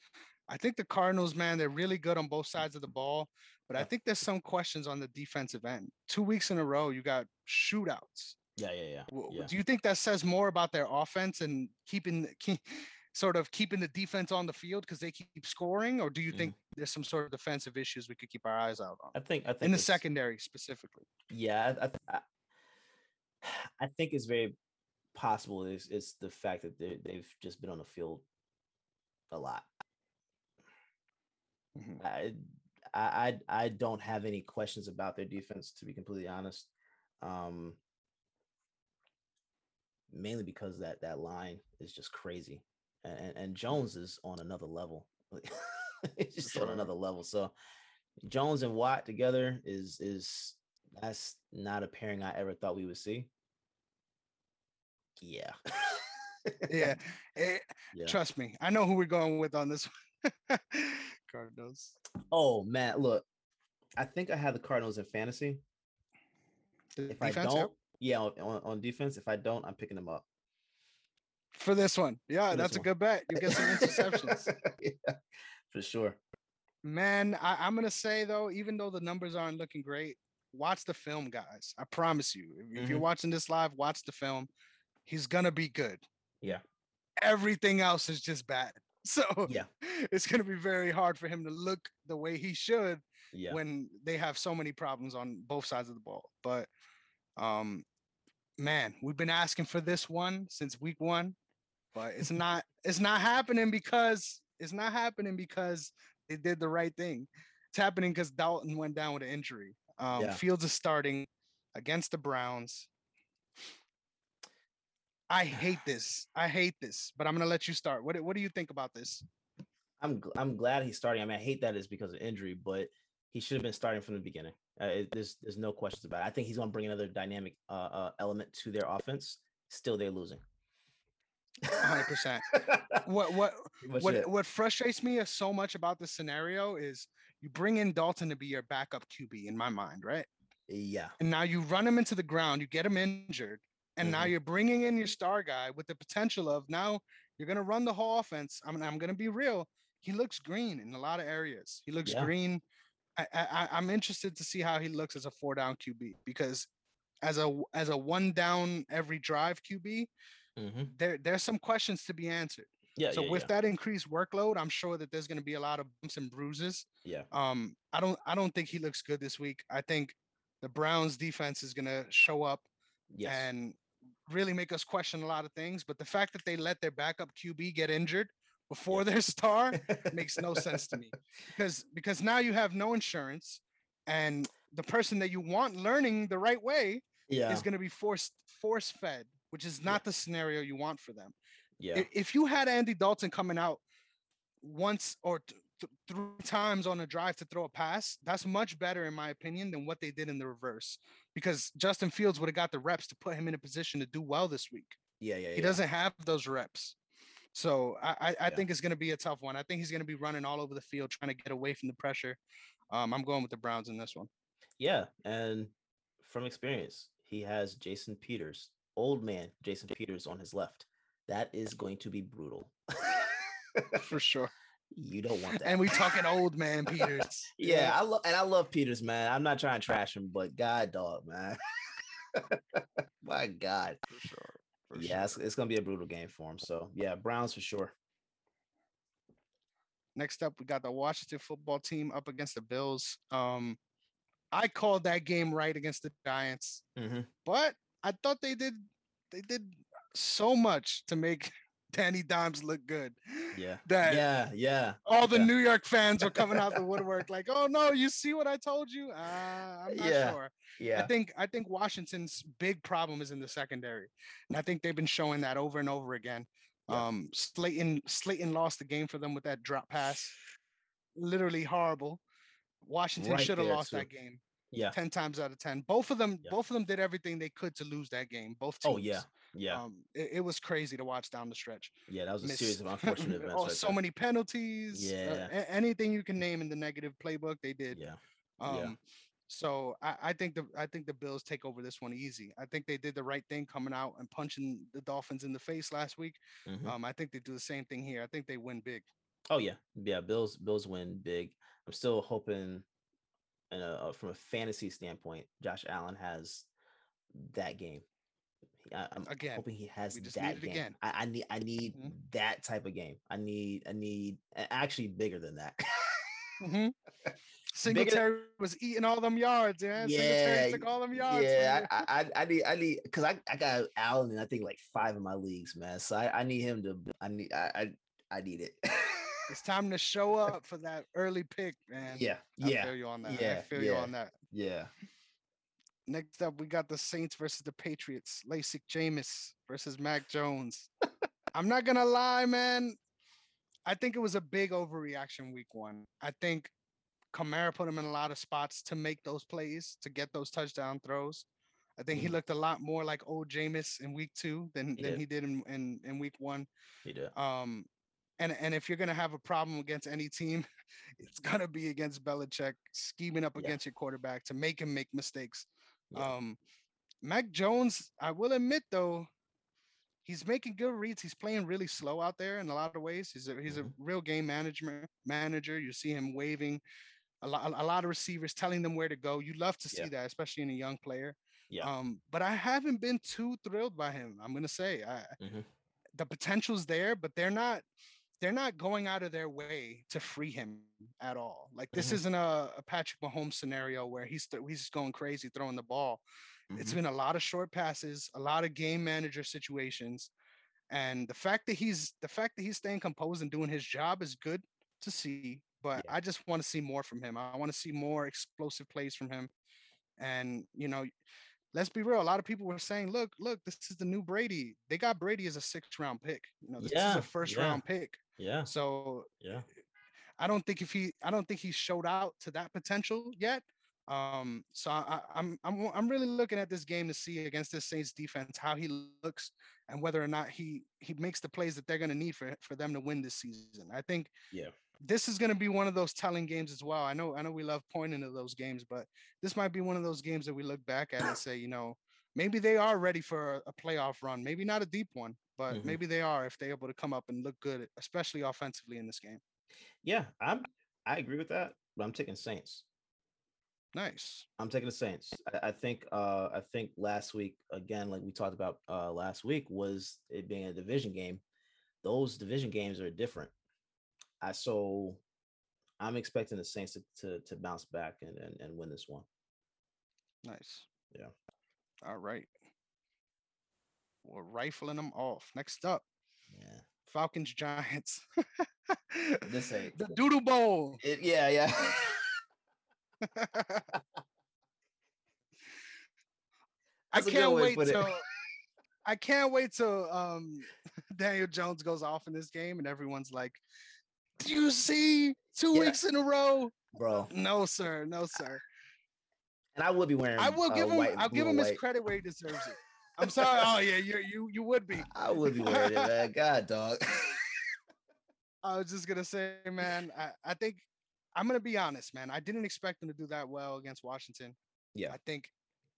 I think the Cardinals, man, they're really good on both sides of the ball, but I think there's some questions on the defensive end. Two weeks in a row, you got shootouts. yeah, yeah, yeah. Yeah. Do you think that says more about their offense and keeping keep, sort of keeping the defense on the field because they keep scoring, or do you Mhm. think there's some sort of defensive issues we could keep our eyes out on I think I think in the secondary specifically? Yeah, I, I, think it's very possible. Is it's the fact that they they've just been on the field a lot. Mhm. I, I I I don't have any questions about their defense, to be completely honest. Um, mainly because that that line is just crazy, and and, Jones is on another level. It's just on another level. So Jones and Watt together is is that's not a pairing I ever thought we would see. Yeah. Yeah, eh, yeah. trust me, I know who we're going with on this one. Cardinals. Oh man, look. I think I have the Cardinals in fantasy. The If I don't, yeah, on, on, on defense. If I don't, I'm picking them up. For this one, yeah, For that's a one. good bet. You get some interceptions. yeah, for sure. Man, I, I'm gonna say though, even though the numbers aren't looking great, watch the film, guys. I promise you. If, if you're Mhm. watching this live, watch the film. He's gonna be good. Yeah. Everything else is just bad. So Yeah. it's gonna be very hard for him to look the way he should Yeah. when they have so many problems on both sides of the ball. But um man, we've been asking for this one since week one, but it's not it's not happening because it's not happening because they did the right thing. It's happening because Dalton went down with an injury. Um Yeah. Fields is starting against the Browns. I hate this. I hate this, but I'm gonna let you start. What, do- what do you think about this? I'm I'm glad he's starting. I mean, I hate that it's because of injury, but he should have been starting from the beginning. Uh, it- there's there's no questions about it. I think he's going to bring another dynamic uh, uh, element to their offense. Still, they're losing. 100%. What what what it. what frustrates me so much about this scenario is you bring in Dalton to be your backup QB in my mind, right? Yeah, And now you run him into the ground, you get him injured, and now Mhm. you're bringing in your star guy with the potential of now you're going to run the whole offense. I'm going to be real. He looks green in a lot of areas. He looks Yeah. green. I, I I- I'm interested to see how he looks as a four down QB because as a as a one down every drive QB, hmm there there's some questions to be answered. yeah. So yeah, with yeah. that increased workload, I'm sure that there's going to be a lot of bumps and bruises. yeah, Um, I don't I don't think he looks good this week. I think the Browns defense is going to show up yes, and really make us question a lot of things. But the fact that they let their backup QB get injured before their star makes no sense to me because because now you have no insurance and the person that you want learning the right way yeah, is going to be forced force fed, which is not the scenario you want for them yeah, if you had Andy Dalton coming out once or th- th- three times on a drive to throw a pass, that's much better in my opinion than what they did in the reverse. Because Justin Fields would have got the reps to put him in a position to do well this week. Yeah, yeah, He yeah. doesn't have those reps. So I, I, I Yeah. think it's going to be a tough one. I think he's going to be running all over the field trying to get away from the pressure. Um, I'm going with the Browns in this one. Yeah, and from experience, he has Jason Peters, old man Jason Peters on his left. That is going to be brutal. For sure. you don't want that. And we talking old man Peters. yeah, I love and I love Peters, man. I'm not trying to trash him, but God, dog, man. My God. For sure. For Yeah, it's, it's gonna be a brutal game for him. So yeah, Browns for sure. Next up, we got the Washington football team up against the Bills. Um, I called that game right against the Giants, hmm but I thought they did they did so much to make Danny Dimes look good. Yeah. That Yeah, yeah. all the yeah. New York fans were coming out the woodwork like, "Oh no, you see what I told you?" Uh, I'm not Yeah, sure. I think I think Washington's big problem is in the secondary, and I think they've been showing that over and over again. Yeah. Um, Slayton Slayton lost the game for them with that drop pass, literally horrible. Washington Right should have lost too. that game Yeah. ten times out of ten. Both of them, Yeah. both of them did everything they could to lose that game. Both teams. Oh yeah. Yeah. Um, it, it was crazy to watch down the stretch. yeah. That was a Miss- series of unfortunate events. oh, right so there. many penalties. uh, Yeah. a- anything you can name in the negative playbook, they did. Yeah. Um, Yeah. so I, I think the I think the Bills take over this one easy. I think they did the right thing coming out and punching the Dolphins in the face last week. Mhm. Um, I think they do the same thing here. I think they win big. Oh yeah, yeah. Bills Bills win big. I'm still hoping, uh, from a fantasy standpoint, Josh Allen has that game. I, I'm Again, hoping he has that game. again. I, I need I need Mhm. that type of game. I need I need actually bigger than that. Mm-hmm. Singletary was eating all them yards, yeah. Singletary Yeah, took all them yards. yeah. I, I I- need I need because I, I got Allen in I think like five of my leagues, man. So I, I need him to I need I I, I need it. it's time to show up for that early pick, man. yeah, I yeah, feel you on that. I yeah, feel you on that. yeah. Next up, we got the Saints versus the Patriots. LASIK Jameis versus Mac Jones. I'm not gonna lie, man. I think it was a big overreaction week one. I think Kamara put him in a lot of spots to make those plays, to get those touchdown throws. I think he Mhm. looked a lot more like old Jameis in week two than, He than did. he did in, in, in week one. He did. Um, and and if you're gonna have a problem against any team, it's gonna be against Belichick scheming up Yeah. against your quarterback to make him make mistakes. Yeah. Um, Mac Jones, I will admit though, he's making good reads. He's playing really slow out there in a lot of ways. He's a he's Mhm. a real game management manager. You see him waving a lot a lot of receivers telling them where to go. You love to see Yeah. that, especially in a young player. Yeah. Um, but I haven't been too thrilled by him. I'm gonna say I Mhm. the potential's there, but they're not they're not going out of their way to free him at all. Like this Mhm. isn't a, a Patrick Mahomes scenario where he's th- he's going crazy throwing the ball. It's Mhm. been a lot of short passes, a lot of game manager situations, and the fact that he's the fact that he's staying composed and doing his job is good to see. But Yeah. I just want to see more from him. I want to see more explosive plays from him. And you know, let's be real. A lot of people were saying, "Look, look, this is the new Brady. They got Brady as a sixth round pick. You know, this is a first yeah. round pick. Yeah. So Yeah. I don't think if he, I don't think he showed out to that potential yet. Um, so I, I- I'm, I'm, I'm really looking at this game to see against this Saints defense how he looks and whether or not he he makes the plays that they're going to need for for them to win this season. I think Yeah. this is going to be one of those telling games as well. I know, I know we love pointing to those games, but this might be one of those games that we look back at and say, you know, maybe they are ready for a, a playoff run. Maybe not a deep one, but Mhm. maybe they are if they're able to come up and look good, especially offensively in this game. Yeah. I'm I agree with that, but I'm taking Saints. Nice. I'm taking the Saints. I, I think uh I think last week again, like we talked about uh last week, was it being a division game. Those division games are different. I so I'm expecting the Saints to to, to bounce back and, and and win this one. Nice. Yeah. All right. We're rifling them off. Next up, Yeah. Falcons Giants. This ain't- the Doodle Bowl. It, yeah, yeah. I That's a good can't wait it. till I can't wait till um Daniel Jones goes off in this game and everyone's like, Do you see two Yeah. weeks in a row? Bro. No, sir, no, sir. And I would be wearing I will uh, give him white, I'll give him his credit where he deserves it. I'm sorry. Oh yeah, you you you would be. I would be worried, man. God, dog. I was just gonna say, man. I, I think I'm gonna be honest, man. I didn't expect them to do that well against Washington. Yeah. I think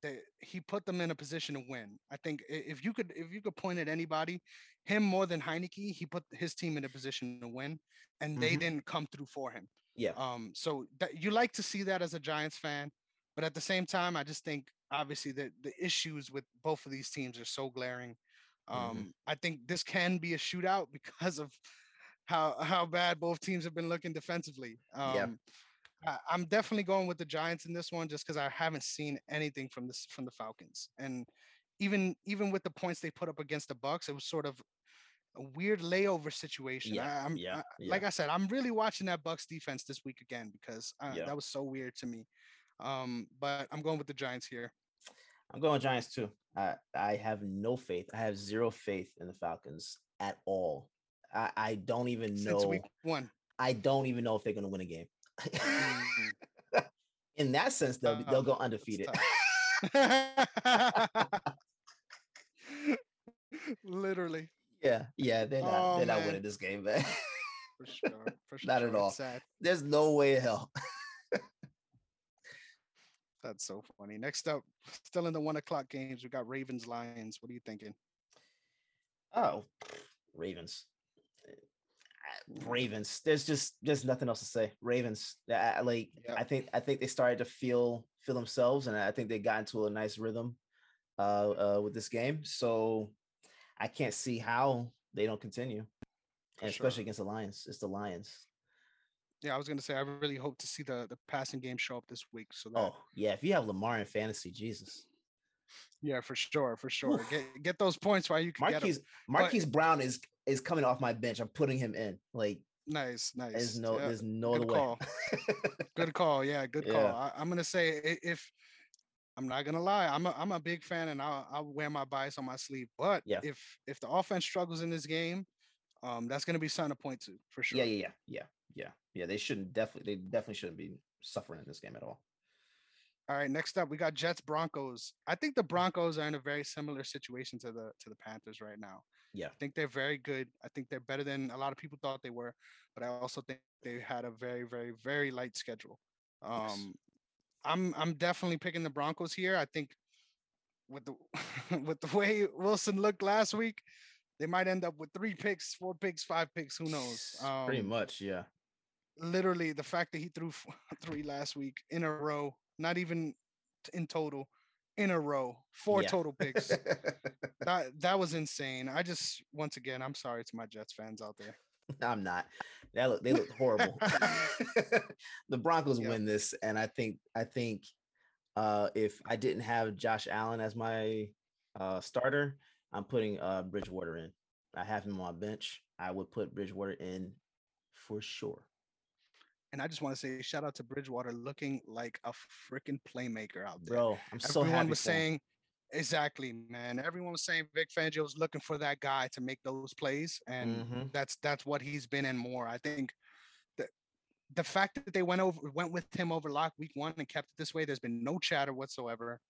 that he put them in a position to win. I think if you could if you could point at anybody, him more than Heinicke, he put his team in a position to win, and mm-hmm. they didn't come through for him. Yeah. Um. So that you like to see that as a Giants fan, but at the same time, I just think obviously the the issues with both of these teams are so glaring. Mm-hmm. Um. Mm-hmm. I think this can be a shootout because of how how bad both teams have been looking defensively. Um, yeah. I, I'm definitely going with the Giants in this one just because I haven't seen anything from this from the Falcons, and even even with the points they put up against the Bucs, it was sort of a weird layover situation. Yeah, I, am yeah, yeah, Like I said, I'm really watching that Bucs defense this week again because uh, yeah. that was so weird to me. Um, but I'm going with the Giants here. I'm going Giants too. I I have no faith. I have zero faith in the Falcons at all. I, I don't even know. Since week one. I don't even know if they're going to win a game. Mm. In that sense, they'll they'll go undefeated. Literally. Yeah, yeah, they're not oh, they're man. not winning this game, man. for sure, for sure. Not at all. There's no way in hell. That's so funny. Next up, still in the one o'clock games, we got Ravens Lions. What are you thinking? Oh, Ravens. Ravens. There's just there's nothing else to say. Ravens. I, like I think I think they started to feel feel themselves, and I think they got into a nice rhythm uh, uh with this game. So I can't see how they don't continue, and sure. especially against the Lions. It's the Lions. Yeah, I was gonna say I really hope to see the the passing game show up this week. So that... oh yeah, if you have Lamar in fantasy, Jesus. Yeah, for sure, for sure. Get get those points while you can Marquise, Marquise but, Brown is is coming off my bench. I'm putting him in. Like nice, nice. There's no, yeah. there's no good. Call. good call. Yeah, good call. Yeah. I, am gonna say if I'm not gonna lie, I'm a I'm a big fan, and I'll I'll wear my bias on my sleeve. But yeah. if if the offense struggles in this game, um, that's gonna be something to point to for sure. Yeah, yeah, yeah, yeah, yeah. They shouldn't definitely they definitely shouldn't be suffering in this game at all. All right, next up we got Jets Broncos. I think the Broncos are in a very similar situation to the to the Panthers right now. Yeah. I think they're very good. I think they're better than a lot of people thought they were, but I also think they had a very very very light schedule. Um yes. I'm I'm definitely picking the Broncos here. I think with the with the way Wilson looked last week, they might end up with three picks, four picks, five picks, who knows. Um, Pretty much, yeah. Literally the fact that he threw three last week in a row not even in total, in a row, four yeah. total picks. that that was insane. I just once again, I'm sorry to my Jets fans out there. I'm not. They look they look horrible. the Broncos yep. win this, and I think I think uh, if I didn't have Josh Allen as my uh, starter, I'm putting uh, Bridgewater in. I have him on my bench. I would put Bridgewater in for sure. And I just want to say shout out to Bridgewater looking like a freaking playmaker out there. Bro, I'm so Everyone happy. was saying exactly, man. Everyone was saying Vic Fangio was looking for that guy to make those plays, and mm-hmm. that's that's what he's been and more. I think that the fact that they went over went with him over Lock week one and kept it this way, there's been no chatter whatsoever,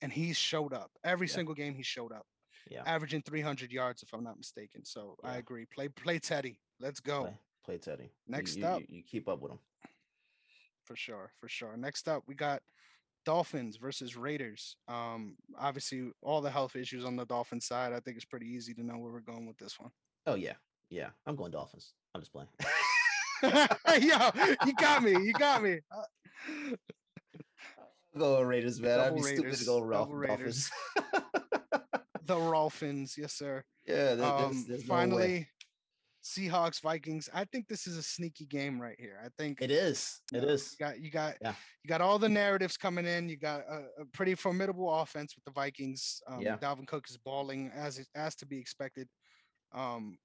and he's showed up every yeah. single game. He showed up, yeah, averaging 300 yards if I'm not mistaken. So yeah. I agree. Play play Teddy. Let's go. Play play Teddy. Next you, up, you, you, keep up with him. For sure, for sure. Next up, we got Dolphins versus Raiders. Um, obviously, all the health issues on the Dolphin side. I think it's pretty easy to know where we're going with this one. Oh yeah, yeah. I'm going Dolphins. I'm just playing. Yo, you got me. You got me. go Raiders, man. Double I'd be Raiders, stupid to go Ralph Dolphins. the Rolfins, yes, sir. Yeah. There, um, there's, there's finally, no Seahawks Vikings. I think this is a sneaky game right here. I think it is. It know, is. You got you got yeah. you got all the narratives coming in. You got a, a pretty formidable offense with the Vikings. Um, yeah. Dalvin Cook is balling as as to be expected. Um,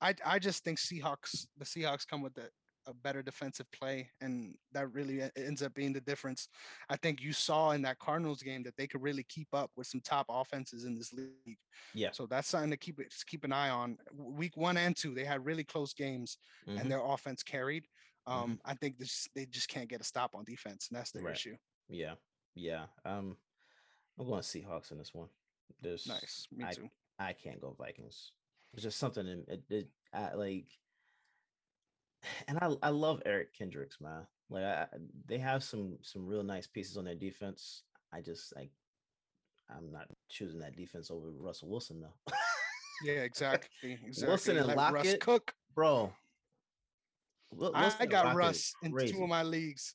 I I just think Seahawks the Seahawks come with the a better defensive play, and that really ends up being the difference. I think you saw in that Cardinals game that they could really keep up with some top offenses in this league. Yeah. So that's something to keep it keep an eye on. Week one and two, they had really close games, mm-hmm. and their offense carried. Um, mm-hmm. I think this they just can't get a stop on defense, and that's the right. issue. Yeah, yeah. Um, I'm going Seahawks in this one. There's Nice. Me I, too. I can't go Vikings. There's just something in it. it I, like, and I I love Eric Kendricks, man. Like I, they have some some real nice pieces on their defense. I just like I'm not choosing that defense over Russell Wilson though. Yeah, exactly. Exactly. Wilson and Let Russ cook. Bro. Wilson I got Lockett Russ in two of my leagues,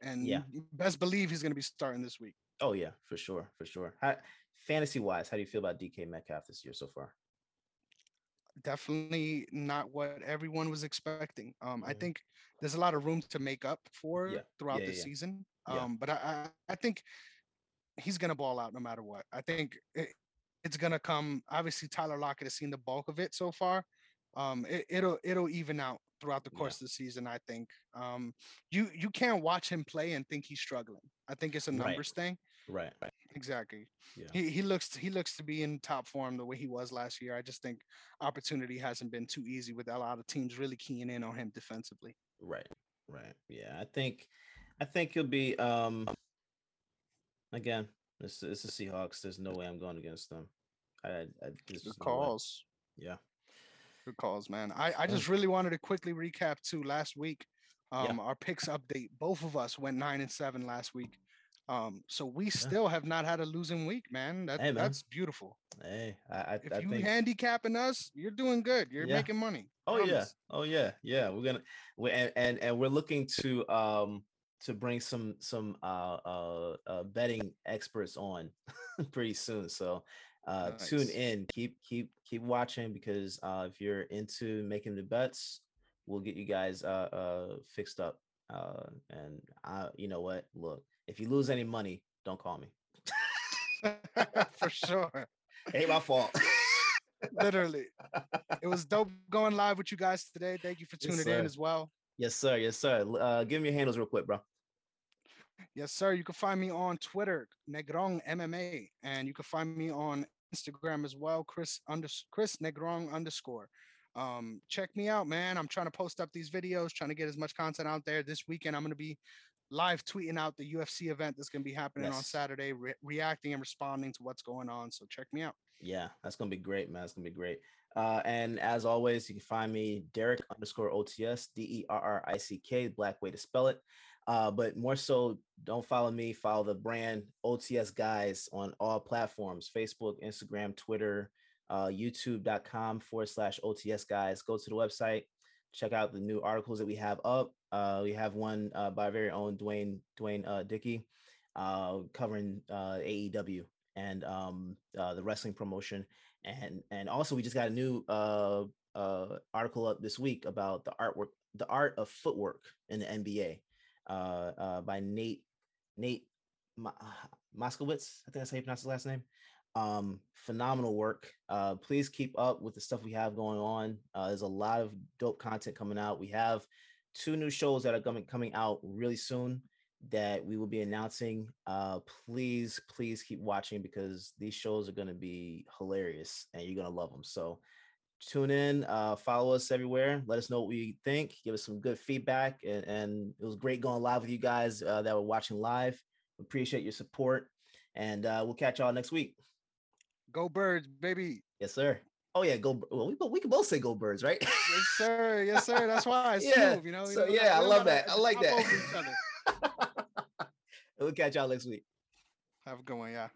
and Yeah. best believe he's going to be starting this week. Oh yeah, for sure, for sure. How, fantasy wise, how do you feel about DK Metcalf this year so far? Definitely not what everyone was expecting. Um, I Mhm. think there's a lot of room to make up for Yeah, throughout yeah, the yeah. season. Um, but I, I, I think he's to ball out no matter what. I think it, it's to come. Obviously, Tyler Lockett has seen the bulk of it so far. Um, it, it'll it'll even out throughout the course of the season. I think. Um, you you can't watch him play and think he's struggling. I think it's a Right. numbers thing. Right, right. Exactly. Yeah. He he looks he looks to be in top form the way he was last year. I just think opportunity hasn't been too easy with a lot of teams really keying in on him defensively. Right, right. Yeah, I think, I think he'll be. Um, again, it's it's the Seahawks. There's no way I'm going against them. I, I there's Good just no calls. Yeah, Good calls, man. I, I just really wanted to quickly recap too last week. Yeah. Um, our picks update. Both of us went nine and seven last week. Um, so we still have not had a losing week, man. That Hey, man. that's beautiful. hey, I I, If I you think. handicapping us, you're doing good. You're Yeah. making money. Oh yeah, oh yeah, yeah. We're gonna we and, and and we're looking to um to bring some some uh uh, uh betting experts on pretty soon. So uh tune in. Keep keep keep watching because uh if you're into making the bets, we'll get you guys uh uh fixed up. Uh and I you know what? Look, if you lose any money, don't call me. For sure. Ain't my fault. Literally. It was dope going live with you guys today. Thank you for Yes, tuning in as well. yes, sir. Yes, sir. Uh give me your handles real quick, bro. Yes, sir. You can find me on Twitter, Negron MMA, and you can find me on Instagram as well, Chris under Chris Negron underscore. Um, check me out, man. I'm trying to post up these videos, trying to get as much content out there. This weekend, I'm going to be live tweeting out the UFC event that's going to be happening on Saturday, re- reacting and responding to what's going on. So check me out. Yeah, that's gonna be great, man. That's gonna be great. Uh, and as always, you can find me Derrick underscore OTS D E R R I C K, black way to spell it. Uh, but more so, don't follow me. Follow the brand OTS guys on all platforms: Facebook, Instagram, Twitter, uh, YouTube.com forward slash OTS guys. Go to the website, check out the new articles that we have up. Uh, we have one uh, by our very own Dwayne Dwayne uh, Dickey, uh, covering uh, AEW and um, uh, the wrestling promotion, and and also we just got a new article up this week about the artwork, the art of footwork in the NBA, by Nate Nate Moskowitz. I think that's how you pronounce his last name. Um, phenomenal work. Uh, please keep up with the stuff we have going on. Uh, there's a lot of dope content coming out. We have two new shows that are coming coming out really soon that we will be announcing. Uh, please, please keep watching because these shows are going to be hilarious and you're going to love them. So tune in, uh, follow us everywhere. Let us know what you think. Give us some good feedback. And, and it was great going live with you guys uh, that were watching live. Appreciate your support. And uh, we'll catch y'all next week. Go birds, baby. Yes, sir. Oh yeah, go. Well, we, we can both say go birds, right? Yes, sir. Yes, sir. That's why it's Yeah, smooth, you know. so don't yeah, I love that. I like that. over each other. we'll catch y'all next week. Have a good one, yeah.